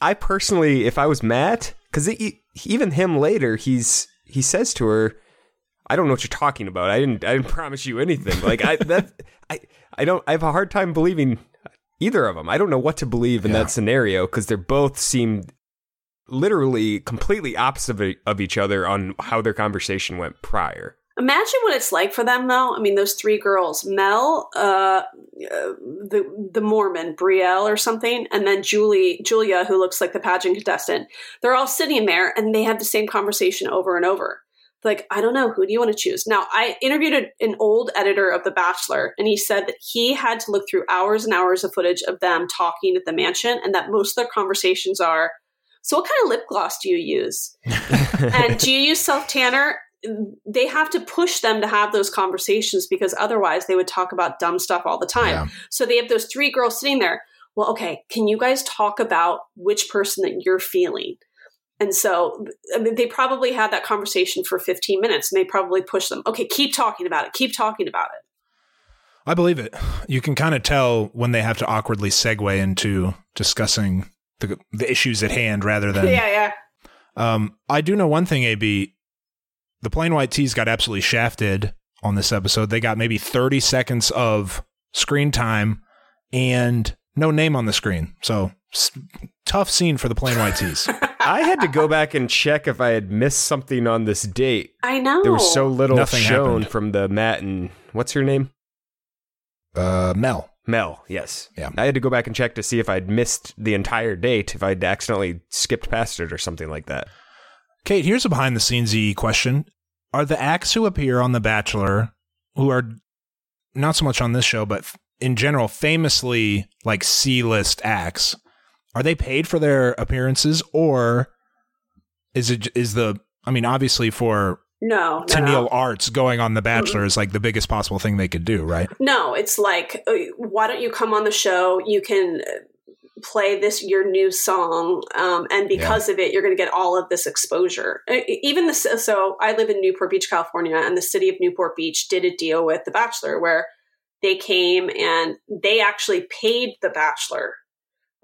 I personally, if I was Matt, because even him later, he's he says to her, "I don't know what you're talking about. I didn't I didn't promise you anything." Like I that I I don't I have a hard time believing either of them. I don't know what to believe in Yeah. that scenario because they're both seemed literally completely opposite of- of each other on how their conversation went prior. Imagine what it's like for them, though. I mean, those three girls: Mel, uh, uh, the the Mormon, Brielle, or something, and then Julie, Julia, who looks like the pageant contestant. They're all sitting there, and they have the same conversation over and over. Like, I don't know, who do you want to choose? Now, I interviewed an old editor of The Bachelor, and he said that he had to look through hours and hours of footage of them talking at the mansion, and that most of their conversations are. So, what kind of lip gloss do you use? and do you use self tanner? They have to push them to have those conversations because otherwise they would talk about dumb stuff all the time. Yeah. So they have those three girls sitting there. Well, okay, can you guys talk about which person that you're feeling? And so I mean, they probably had that conversation for 15 minutes and they probably pushed them, okay, keep talking about it, keep talking about it. I believe it. You can kind of tell when they have to awkwardly segue into discussing the, the issues at hand rather than. yeah, yeah. Um, I do know one thing, AB. The Plain White T's got absolutely shafted on this episode. They got maybe 30 seconds of screen time and no name on the screen. So tough scene for the Plain White T's. I had to go back and check if I had missed something on this date. I know. There was so little Nothing shown happened. from the Matt and what's her name? Uh, Mel. Mel, yes. Yeah. I had to go back and check to see if I'd missed the entire date, if I'd accidentally skipped past it or something like that. Kate, here's a behind the scenes question. Are the acts who appear on The Bachelor, who are not so much on this show, but in general, famously like C list acts, are they paid for their appearances or is it is the I mean, obviously for no, no, Tennille no. Arts going on The Bachelor is like the biggest possible thing they could do, right? No, it's like, uh, why don't you come on the show? You can uh, play this your new song, um, and because of it, you're going to get all of this exposure. Uh, Even this, so I live in Newport Beach, California, and the city of Newport Beach did a deal with The Bachelor where they came and they actually paid The Bachelor.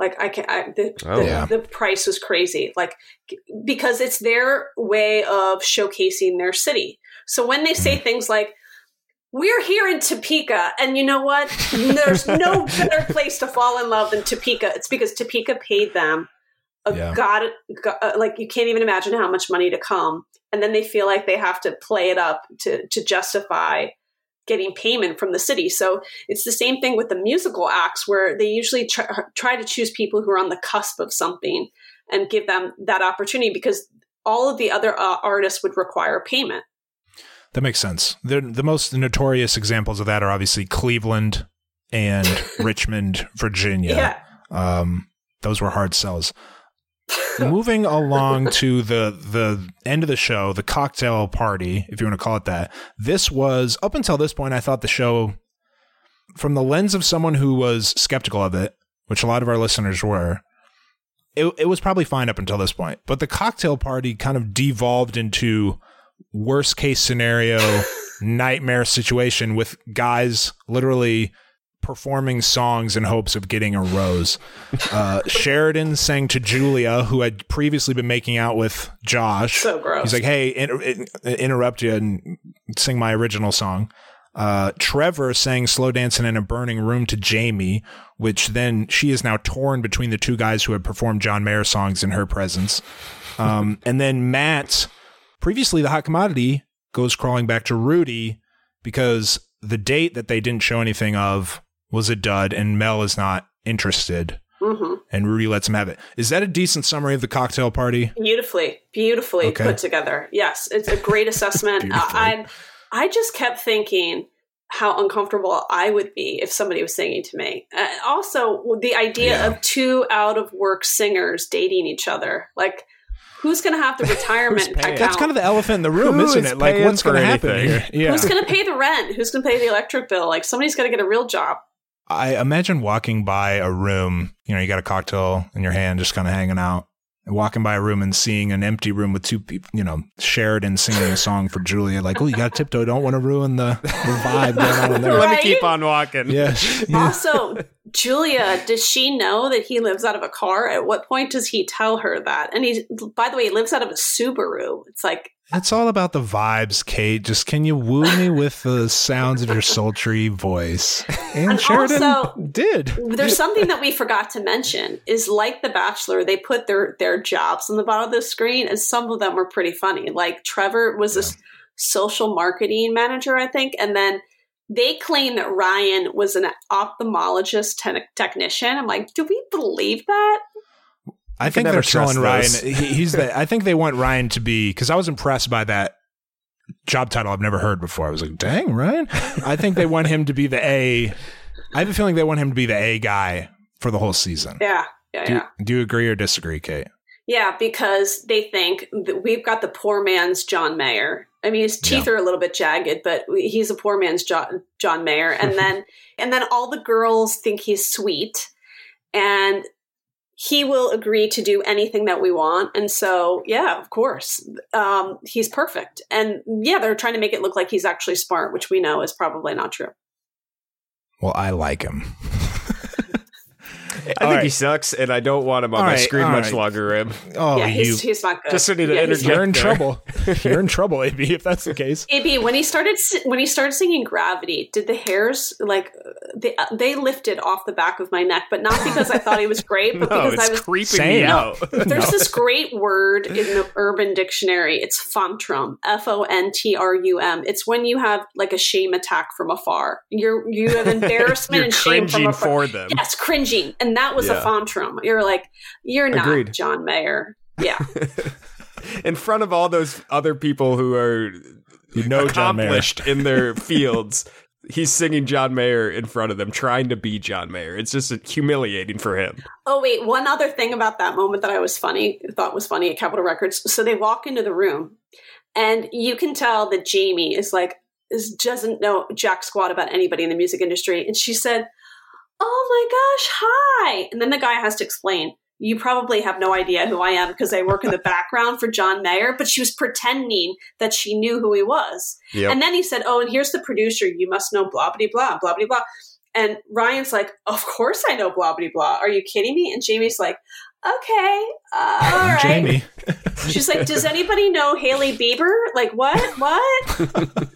Like I can, I, the, Oh. the, Yeah. the price was crazy. Like because it's their way of showcasing their city. So when they say things like we're here in Topeka, and you know what? There's no better place to fall in love than Topeka. It's because Topeka paid them a Yeah. god, go- uh, like you can't even imagine how much money to come, and then they feel like they have to play it up to to justify getting payment from the city. So it's the same thing with the musical acts, where they usually try, try to choose people who are on the cusp of something and give them that opportunity because all of the other uh, artists would require payment. That makes sense. The the most notorious examples of that are obviously Cleveland and Richmond, Virginia. Yeah. Um, those were hard sells. Moving along to the the end of the show, the cocktail party, if you want to call it that. This was up until this point, I thought the show, from the lens of someone who was skeptical of it, which a lot of our listeners were, it, it was probably fine up until this point. But the cocktail party kind of devolved into worst case scenario nightmare situation with guys literally performing songs in hopes of getting a rose. Uh, Sheridan sang to Julia, who had previously been making out with Josh. So gross. He's like, "Hey, inter- in- interrupt you and sing my original song." Uh, Trevor sang "Slow Dancing in a Burning Room" to Jamie, which then she is now torn between the two guys who had performed John Mayer songs in her presence. Um, and then Matt, previously the hot commodity, goes crawling back to Rudi because the date that they didn't show anything of was a dud, and Mel is not interested. hmm And Rudi lets him have it. Is that a decent summary of the cocktail party? Beautifully, beautifully Okay. put together. Yes, it's a great assessment. Beautifully. I, I just kept thinking how uncomfortable I would be if somebody was singing to me. Uh, also, the idea Yeah. of two out of work singers dating each other, like. Who's going to have the retirement account? That's kind of the elephant in the room, Who isn't is it? Like, what's going to happen here? Yeah. Who's going to pay the rent? Who's going to pay the electric bill? Like somebody's got to get a real job. I imagine walking by a room, you know, you got a cocktail in your hand, just kind of hanging out, and walking by a room and seeing an empty room with two people, you know, Sheridan singing a song for Julia. Like, oh, you got to tiptoe. Don't want to ruin the, the vibe going on in there. Let me keep on walking. Yeah. Also, Julia, does she know that he lives out of a car? At what point does he tell her that? And he, by the way, he lives out of a Subaru. It's like, It's all about the vibes, Kate. Just can you woo me with the sounds of your sultry voice? And, And Sheridan also- did. there's something that we forgot to mention is like The Bachelor, they put their their jobs on the bottom of the screen, and some of them were pretty funny. Like Trevor was a social marketing manager, I think, and then they claim that Ryan was an ophthalmologist te- technician. I'm like, do we believe that? I can think they're telling Ryan. he's the. I think they want Ryan to be because I was impressed by that job title I've never heard before. I was like, dang, Ryan. I think they want him to be the A. I have a feeling they want him to be the A guy for the whole season. Yeah, yeah, Do, yeah. do you agree or disagree, Kate? Yeah, because they think that we've got the poor man's John Mayer. I mean, his teeth Yeah. are a little bit jagged, but he's a poor man's John, John Mayer. And then, and then all the girls think he's sweet, and he will agree to do anything that we want. And so, yeah, of course, um, he's perfect. And yeah, they're trying to make it look like he's actually smart, which we know is probably not true. Well, I like him. I think right. he sucks, and I don't want him on All my right, screen much right. longer, Rib. Oh, yeah, you. he's, he's not good. Just need to Yeah, he's You're in there. trouble. You're in trouble, AB. If that's the case. AB, when he started when he started singing "Gravity," did the hairs like they uh, they lifted off the back of my neck? But not because I thought he was great, but No, because it's I was. creeping Same. me out. There's this great word in the Urban Dictionary. It's fontrum, F O N T R U M. It's when you have like a shame attack from afar. You're you have embarrassment You're and shame from cringing afar. for them. Yes, cringing, and that was Yeah. a fontrum. You're like, you're not Agreed. John Mayer. Yeah, in front of all those other people who are You know John Mayer. accomplished in their fields. He's singing John Mayer in front of them, trying to be John Mayer. It's just humiliating for him. Oh wait, one other thing about that moment that I was funny thought was funny at Capitol Records. So they walk into the room, and you can tell that Jamie is like is, doesn't know jack squat about anybody in the music industry, and she said, "Oh my gosh, hi!" And then the guy has to explain. You probably have no idea who I am because I work in the background for John Mayer, but she was pretending that she knew who he was. Yep. And then he said, "Oh, and here's the producer. You must know blah blah blah blah blah blah." And Ryan's like, "Of course I know blah blah blah. Are you kidding me?" And Jamie's like, "Okay, uh, all right." Jamie. She's like, "Does anybody know Hailey Bieber? Like what? What?"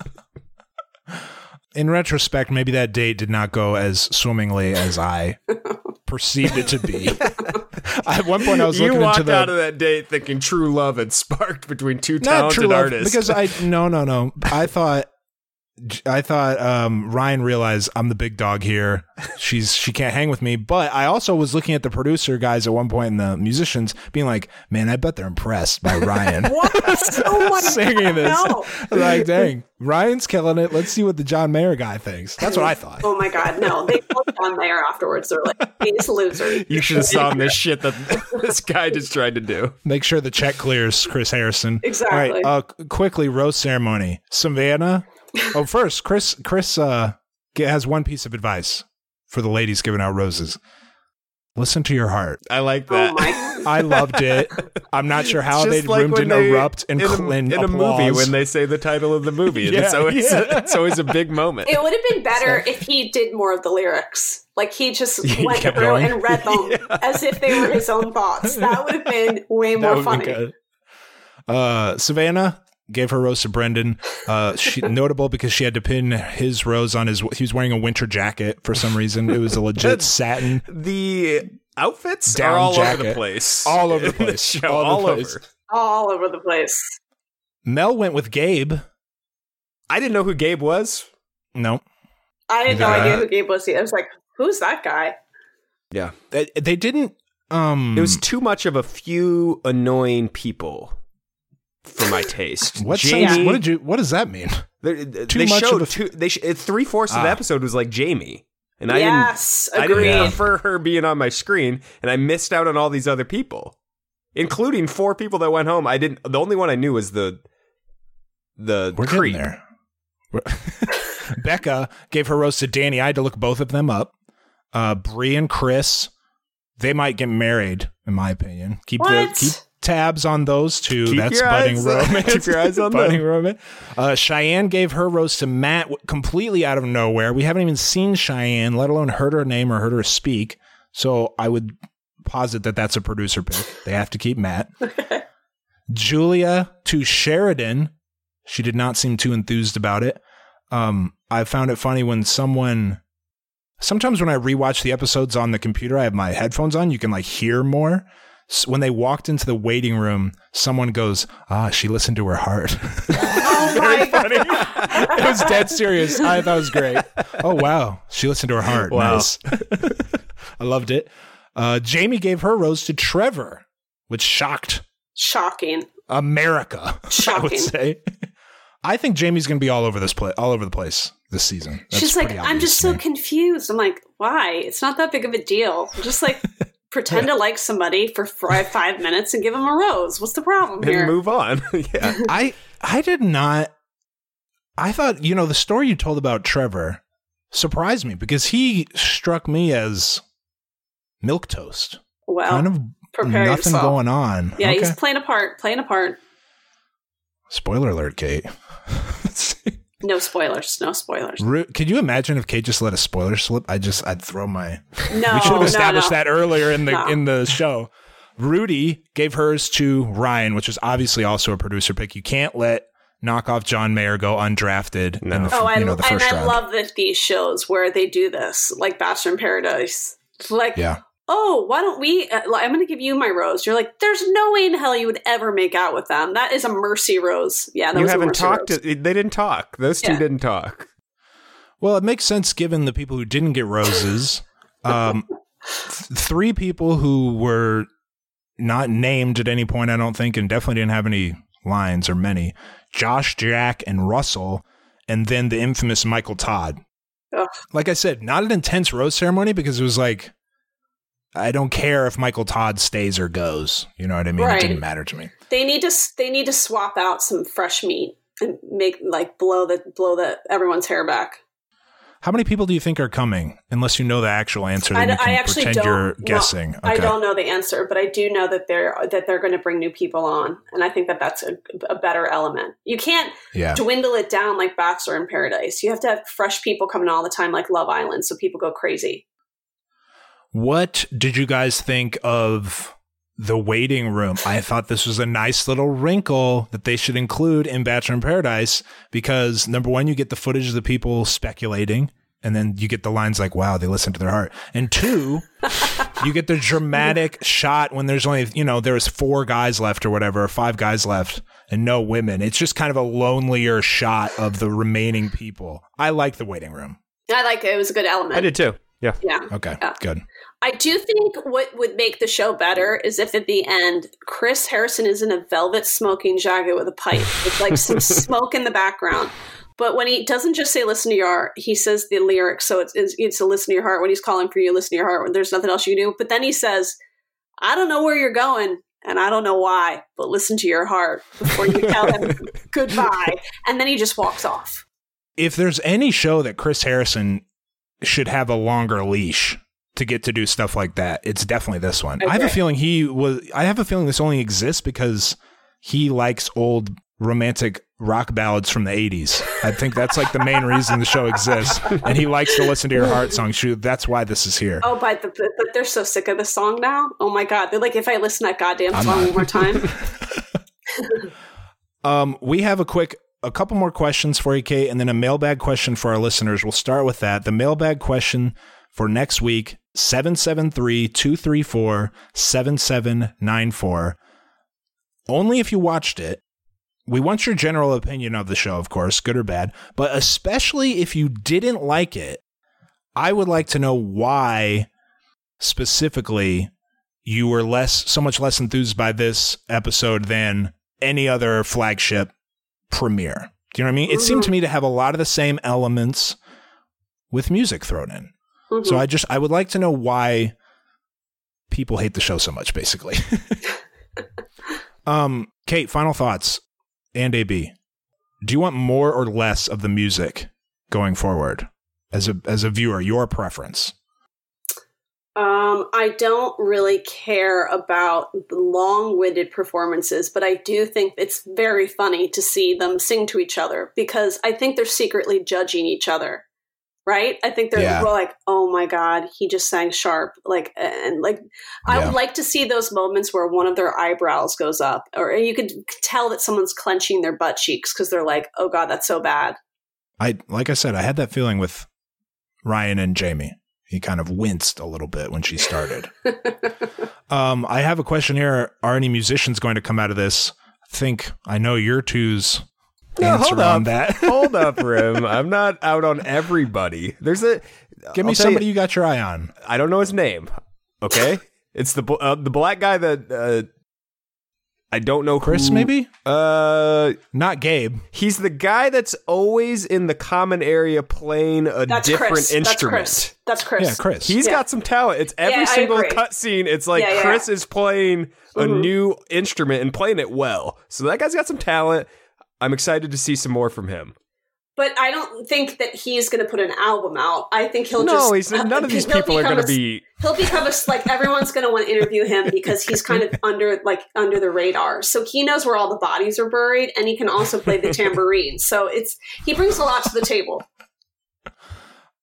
in retrospect, maybe that date did not go as swimmingly as I perceived it to be. At one point, I was you looking walked into the out of that date thinking true love had sparked between two not talented true love artists. because I no no no. I thought I thought um, Ryan realized I'm the big dog here. She's she can't hang with me. But I also was looking at the producer guys at one point and the musicians being like, "Man, I bet they're impressed by Ryan." what? Oh my Singing this, No. like, dang, Ryan's killing it. Let's see what the John Mayer guy thinks. That's what I thought. Oh my god, no! They put on there afterwards. They're like, "He's a loser." you should have saw this shit that this guy just tried to do. Make sure the check clears, Chris Harrison. Exactly. All right, uh, quickly, rose ceremony. Savannah. Oh, first, Chris. Chris uh, has one piece of advice for the ladies giving out roses. Listen to your heart. I like Oh that. my! I loved it. I'm not sure how they just like room when didn't they- erupt and in, cl- a, in a movie when they say the title of the movie. and it's, Yeah, always, yeah. it's always a big moment. It would have been better if he did more of the lyrics. Like he just He went kept through going? and read them as if they were his own thoughts. That would have been way more would've funny. Uh, Savannah gave her rose to Brendan. Uh, she notable because she had to pin his rose on his. He was wearing a winter jacket for some reason. It was a legit satin. the outfits Down are all over the place. All over the in this place. show, All all, over the place. over. All over the place. Mel went with Gabe. I didn't know who Gabe was. No, I had no Yeah. idea who Gabe was. I was like, "Who's that guy?" Yeah. they, they didn't. Um, It was too much of a few annoying people for my taste. what Jamie, sense? What did you? What does that mean? They, Too they much of showed a- two. They sh- three fourths of the Ah. episode was like Jamie, and I yes, didn't. I didn't prefer her being on my screen, and I missed out on all these other people, including four people that went home. I didn't. The only one I knew was the the We're creep. getting there. We're- Becca gave her rose to Danny. I had to look both of them up. Uh, Bree and Chris, they might get married, in my opinion. Keep the keep tabs on those two. Keep That's your budding eyes- romance. keep your eyes on budding them. romance. Uh, Cheyenne gave her rose to Matt completely out of nowhere. We haven't even seen Cheyenne, let alone heard her name or heard her speak. So I would posit that that's a producer pick. They have to keep Matt. Julia to Sheridan. She did not seem too enthused about it. Um, I found it funny when someone. Sometimes when I rewatch the episodes on the computer, I have my headphones on. You can like hear more. S when they walked into the waiting room, someone goes, "Ah, she listened to her heart." Oh my funny. it was dead serious. I thought it was great. Oh wow, she listened to her heart. Wow. Nice. I loved it. Uh, Jamie gave her rose to Trevor, which shocked Shocking. America. I would say. I think Jamie's going to be all over this place, all over the place this season. That's She's like, I'm just so confused. I'm like, why? It's not that big of a deal. I'm Just like pretend to like somebody for five, five minutes and give them a rose. What's the problem and here? move on. yeah. I I did not. I thought you know the story you told about Trevor surprised me because he struck me as milk toast, well, kind of prepare nothing yourself. going on. Yeah, Okay. he's playing a part. Playing a part. Spoiler alert, Kate. No spoilers. No spoilers. Ru- Could you imagine if Kate just let a spoiler slip? I just I'd throw my. No, we should have established no. that earlier in the No. in the show. Rudi gave hers to Ryan, which is obviously also a producer pick. You can't let knockoff John Mayer go undrafted in the, f- Oh, I, you know, the and I round. love that these shows where they do this, like Bachelor in Paradise. Like, yeah. Oh, why don't we? Uh, I'm going to give you my rose. You're like, there's no way in hell you would ever make out with them. That is a mercy rose. Yeah, that You was haven't mercy talked. rose. They didn't talk. Those two Yeah. didn't talk. Well, it makes sense given the people who didn't get roses. Um, th- three people who were not named at any point, I don't think, and definitely didn't have any lines or many. Josh, Jack, and Russell, and then the infamous Michael Todd. Ugh. Like I said, not an intense rose ceremony because it was like, I don't care if Michael Todd stays or goes. You know what I mean? Right. It didn't matter to me. They need to. They need to swap out some fresh meat and make like blow the blow the everyone's hair back. How many people do you think are coming? Unless you know the actual answer, then I, you can I actually pretend don't. you're no, guessing. I Okay. don't know the answer, but I do know that they're that they're going to bring new people on, and I think that that's a, a better element. You can't Yeah. dwindle it down like Bachelor in Paradise. You have to have fresh people coming all the time, like Love Island, so people go crazy. What did you guys think of the waiting room? I thought this was a nice little wrinkle that they should include in Bachelor in Paradise because number one, you get the footage of the people speculating, and then you get the lines like, wow, they listen to their heart. And two, you get the dramatic shot when there's only, you know, there's four guys left or whatever, or five guys left, and no women. It's just kind of a lonelier shot of the remaining people. I like the waiting room. I like it; it was a good element. I did too. Yeah. Yeah. Okay, Yeah. good. I do think what would make the show better is if at the end Chris Harrison is in a velvet smoking jacket with a pipe It's like some smoke in the background. But when he doesn't just say "listen to your heart," he says the lyrics. So it's, it's it's a "listen to your heart" when he's calling for you. Listen to your heart when there's nothing else you can do. But then he says, "I don't know where you're going, and I don't know why, but listen to your heart before you tell him goodbye." And then he just walks off. if there's any show that Chris Harrison should have a longer leash, to get to do stuff like that, it's definitely this one. I I have a feeling he was. I have a feeling this only exists because he likes old romantic rock ballads from the 80s. I think that's like the main reason the show exists. And he likes to listen to your heart songs. Shoot, That's why this is here. Oh, but, the, but but they're so sick of the song now. Oh my god, they're like, if I listen to that goddamn I'm song not. one more time, Um, we have a quick, a couple more questions for you, Kate, and then a mailbag question for our listeners. We'll start with that. The mailbag question for next week 773 234 7794. Only if you watched it. We want your general opinion of the show, of course, good or bad, but especially if you didn't like it, I would like to know why specifically you were less so much less enthused by this episode than any other flagship premiere. Do you know what I mean? It seemed to me to have a lot of the same elements with music thrown in. Mhm. So I just I would like to know why people hate the show so much basically. um Kate, final thoughts and AB. Do you want more or less of the music going forward as a as a viewer, your preference? Um, I don't really care about the long-winded performances, but I do think it's very funny to see them sing to each other because I think they're secretly judging each other. Right? I think they're Yeah. like, "Oh my god, he just sang sharp." Like and like I Yeah. would like to see those moments where one of their eyebrows goes up or you could tell that someone's clenching their butt cheeks cuz they're like, "Oh god, that's so bad." I like I said, I had that feeling with Ryan and Jamie. He kind of winced a little bit when she started. um, I have a question here. Are any musicians going to come out of this? I think I know your two's No, answer hold on up. that. Hold up, Rim. I'm not out on everybody. There's a. Give me I'll tell somebody You, you, got your eye on. I don't know his name. Okay, it's the uh, the black guy that uh, I don't know. Chris, who- maybe? Uh, Not Gabe. he's the guy that's always in the common area playing a That's different Chris. instrument. That's Chris. That's Chris. Yeah, Chris. He's Yeah. got some talent. It's every Yeah, single cutscene. It's like Yeah, yeah. Chris is playing a Mhm. new instrument and playing it well. So that guy's got some talent. I'm excited to see some more from him. But I don't think that he's going to put an album out. I think he'll no, just he's none of these he'll people are going to be. He'll become a like everyone's going to want to interview him because he's kind of under like under the radar. So he knows where all the bodies are buried, and he can also play the tambourine. So it's he brings a lot to the table.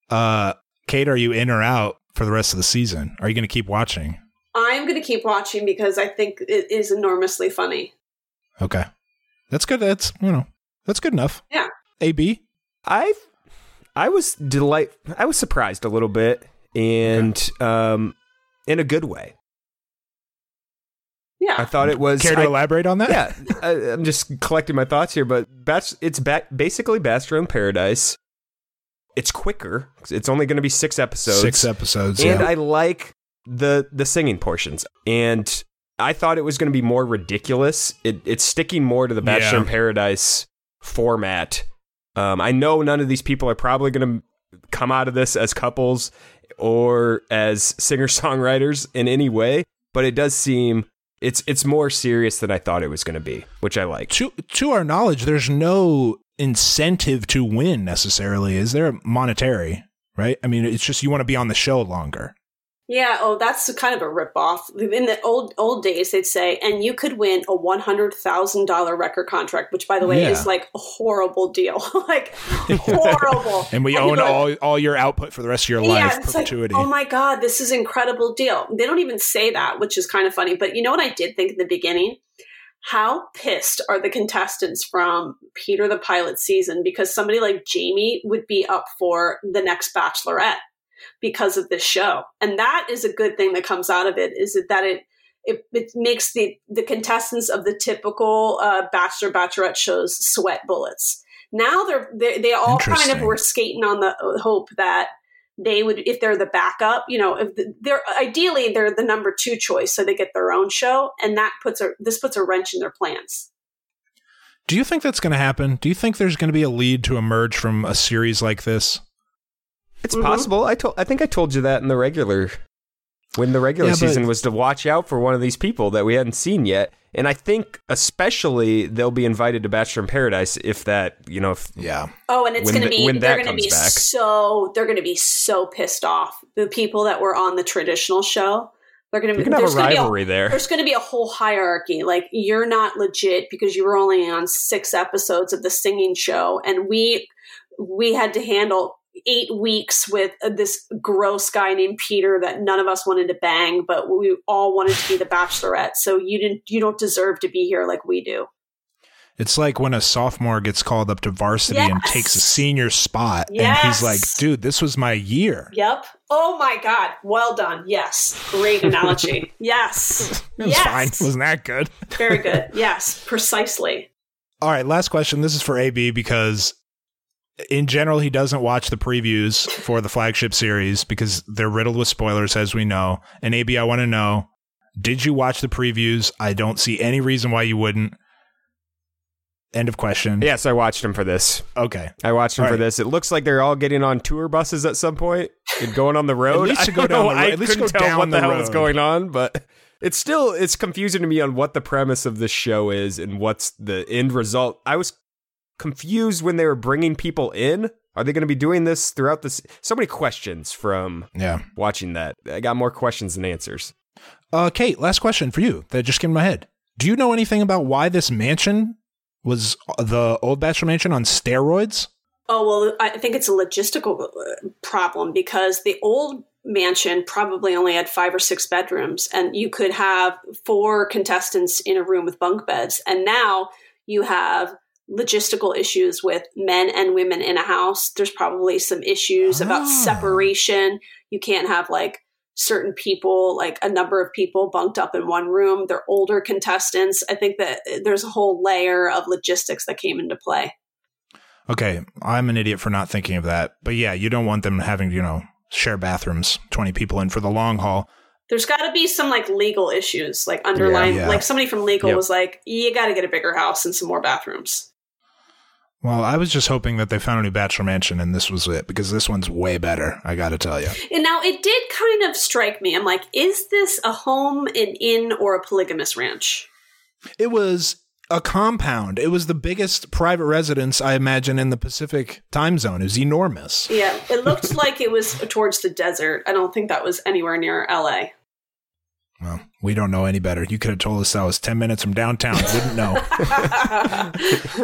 Uh, Kate, are you in or out for the rest of the season? Are you going to keep watching? I'm going to keep watching because I think it is enormously funny. Okay, that's good. That's you know that's good enough. Yeah. AB. I, I was delight. I was surprised a little bit, and um, in a good way. Yeah, I thought it was. Care to I- elaborate on that? yeah, I, I'm just collecting my thoughts here, but Bach- it's ba- basically Bachelor in Paradise. It's quicker. It's only going to be six episodes. Six episodes. and yeah. I like the the singing portions. And I thought it was going to be more ridiculous. It, it's sticking more to the Bachelor Yeah. in Paradise format. Um, I know none of these people are probably going to come out of this as couples or as singer songwriters in any way, but it does seem it's it's more serious than I thought it was going to be, which I like. to to our knowledge, there's no incentive to win necessarily. Is there monetary? Right. I mean, it's just you want to be on the show longer. Yeah, oh, that's kind of a ripoff. In the old old days, they'd say, and you could win a one hundred thousand dollar record contract, which, by the way, Yeah. is like a horrible deal, like horrible. And we And own people are- all all your output for the rest of your life, it's perpetuity. Like, oh my god, this is an incredible deal. They don't even say that, which is kind of funny. But you know what I did think in the beginning? How pissed are the contestants from Peter the Pilot season because somebody like Jamie would be up for the next Bachelorette because of this show, and that is a good thing that comes out of it. Is that it it, it makes the the contestants of the typical uh, Bachelor Bachelorette shows sweat bullets. Now they're they, they all kind of were skating on the hope that they would if they're the backup you know if they're ideally they're the number two choice so they get their own show and that puts a this puts a wrench in their plans Do you think that's going to happen? Do you think there's going to be a lead to emerge from a series like this? It's Mhm. possible. I told I think I told you that in the regular when the regular Yeah, but- season was to watch out for one of these people that we hadn't seen yet. And I think especially they'll be invited to Bachelor in Paradise if that, you know, if Yeah. Oh, and it's going to be when they're that going to be comes back. so they're going to be so pissed off. The people that were on the traditional show, they're going to be You're gonna have there's a gonna be rivalry there. There's going to be a whole hierarchy. Like you're not legit because you were only on six episodes of the singing show, and we we had to handle eight weeks with uh, this gross guy named Peter that none of us wanted to bang, but we all wanted to be the Bachelorette. So you didn't you don't deserve to be here like we do. It's like when a sophomore gets called up to varsity and takes a senior spot, and he's like, "Dude, this was my year." Yep. Oh my God. Well done. Yes. Great analogy. yes. It was yes. fine. Wasn't that good? Very good. Yes. Precisely. All right, last question. This is for AB because in general he doesn't watch the previews for the flagship series because they're riddled with spoilers as we know. And AB, I want to know, did you watch the previews? I don't see any reason why you wouldn't. End of question. yes, I watched them for this. Okay. I watched them All for right. this. It looks like they're all getting on tour buses at some point and going on the road. at least to go down know. the ro- I at least couldn't go tell down what the, the hell was road. going on, but it's still it's confusing to me on what the premise of this show is and what's the end result. I was confused when they were bringing people in. Are they going to be doing this throughout this? So many questions from Yeah. watching that. I got more questions than answers. Uh, Kate, last question for you that just came to my head. Do you know anything about why this mansion was the old Bachelor Mansion on steroids? Oh, well, I think it's a logistical uh, problem because the old mansion probably only had five or six bedrooms, and you could have four contestants in a room with bunk beds. And now you have logistical issues with men and women in a house. There's probably some issues about Ah. separation. You can't have like certain people, like a number of people bunked up in one room. They're older contestants. I think that there's a whole layer of logistics that came into play. Okay, I'm an idiot for not thinking of that. But yeah, you don't want them having, you know, share bathrooms, 20 people in for the long haul. there's got to be some like legal issues like underlying Yeah. like somebody from legal Yep. was like you got to get a bigger house and some more bathrooms Well, I was just hoping that they found a new Bachelor Mansion and this was it because this one's way better, I got to tell you. and now it did kind of strike me i'm like is this a home an inn or a polygamous ranch It was a compound. It was the biggest private residence, I imagine, in the Pacific time zone. It was enormous. yeah it looked like it was towards the desert i don't think that was anywhere near la Well, we don't know any better. You could have told us that was 10 minutes from downtown. Wouldn't know.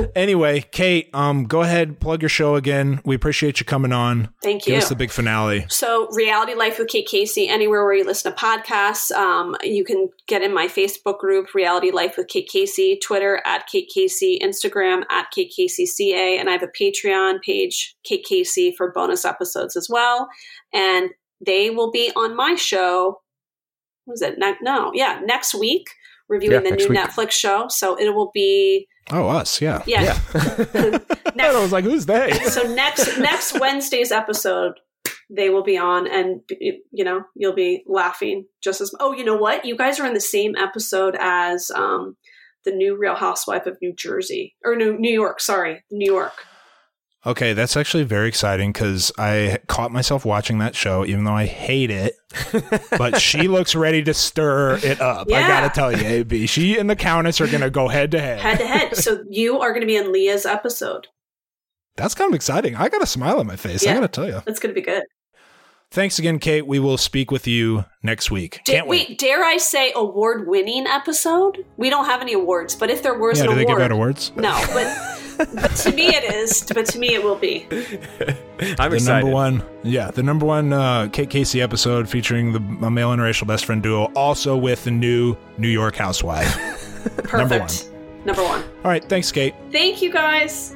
anyway, Kate, um, go ahead, plug your show again. We appreciate you coming on. Thank you. Give us the big finale. So, Reality Life with Kate Casey, anywhere where you listen to podcasts, um, you can get in my Facebook group, Reality Life with Kate Casey, Twitter at Kate Casey, Instagram at Kate Casey CA, and I have a Patreon page, Kate Casey, for bonus episodes as well. And they will be on my show. What Was it ne- no? Yeah, next week reviewing Yeah, the new week. Netflix show. So it will be Oh, us, yeah. yeah. And I was like, who's they? so next next Wednesday's episode, they will be on, and you know you'll be laughing just as. Oh, you know what? You guys are in the same episode as um, the new Real Housewife of New Jersey or New New York. Sorry, New York. Okay, that's actually very exciting because I caught myself watching that show, even though I hate it. But she looks ready to stir it up. I gotta tell you, AB. She and the Countess are gonna go head to head. Head to head. So you are to be in Leah's episode. That's kind of exciting. I got a smile on my face. I gotta tell you. That's to be good. Thanks again, Kate. We will speak with you next week. Da- Can't wait. wait, dare I say award winning episode? We don't have any awards, but if there was Yeah, an do they award, give out awards? No, but but to me it is. But to me it will be. I'm the excited. number one, yeah, the number one uh, Kate Casey episode featuring the a male interracial best friend duo, also with the new New York housewife. Perfect. Number one. Number one. All right, thanks, Kate. Thank you guys.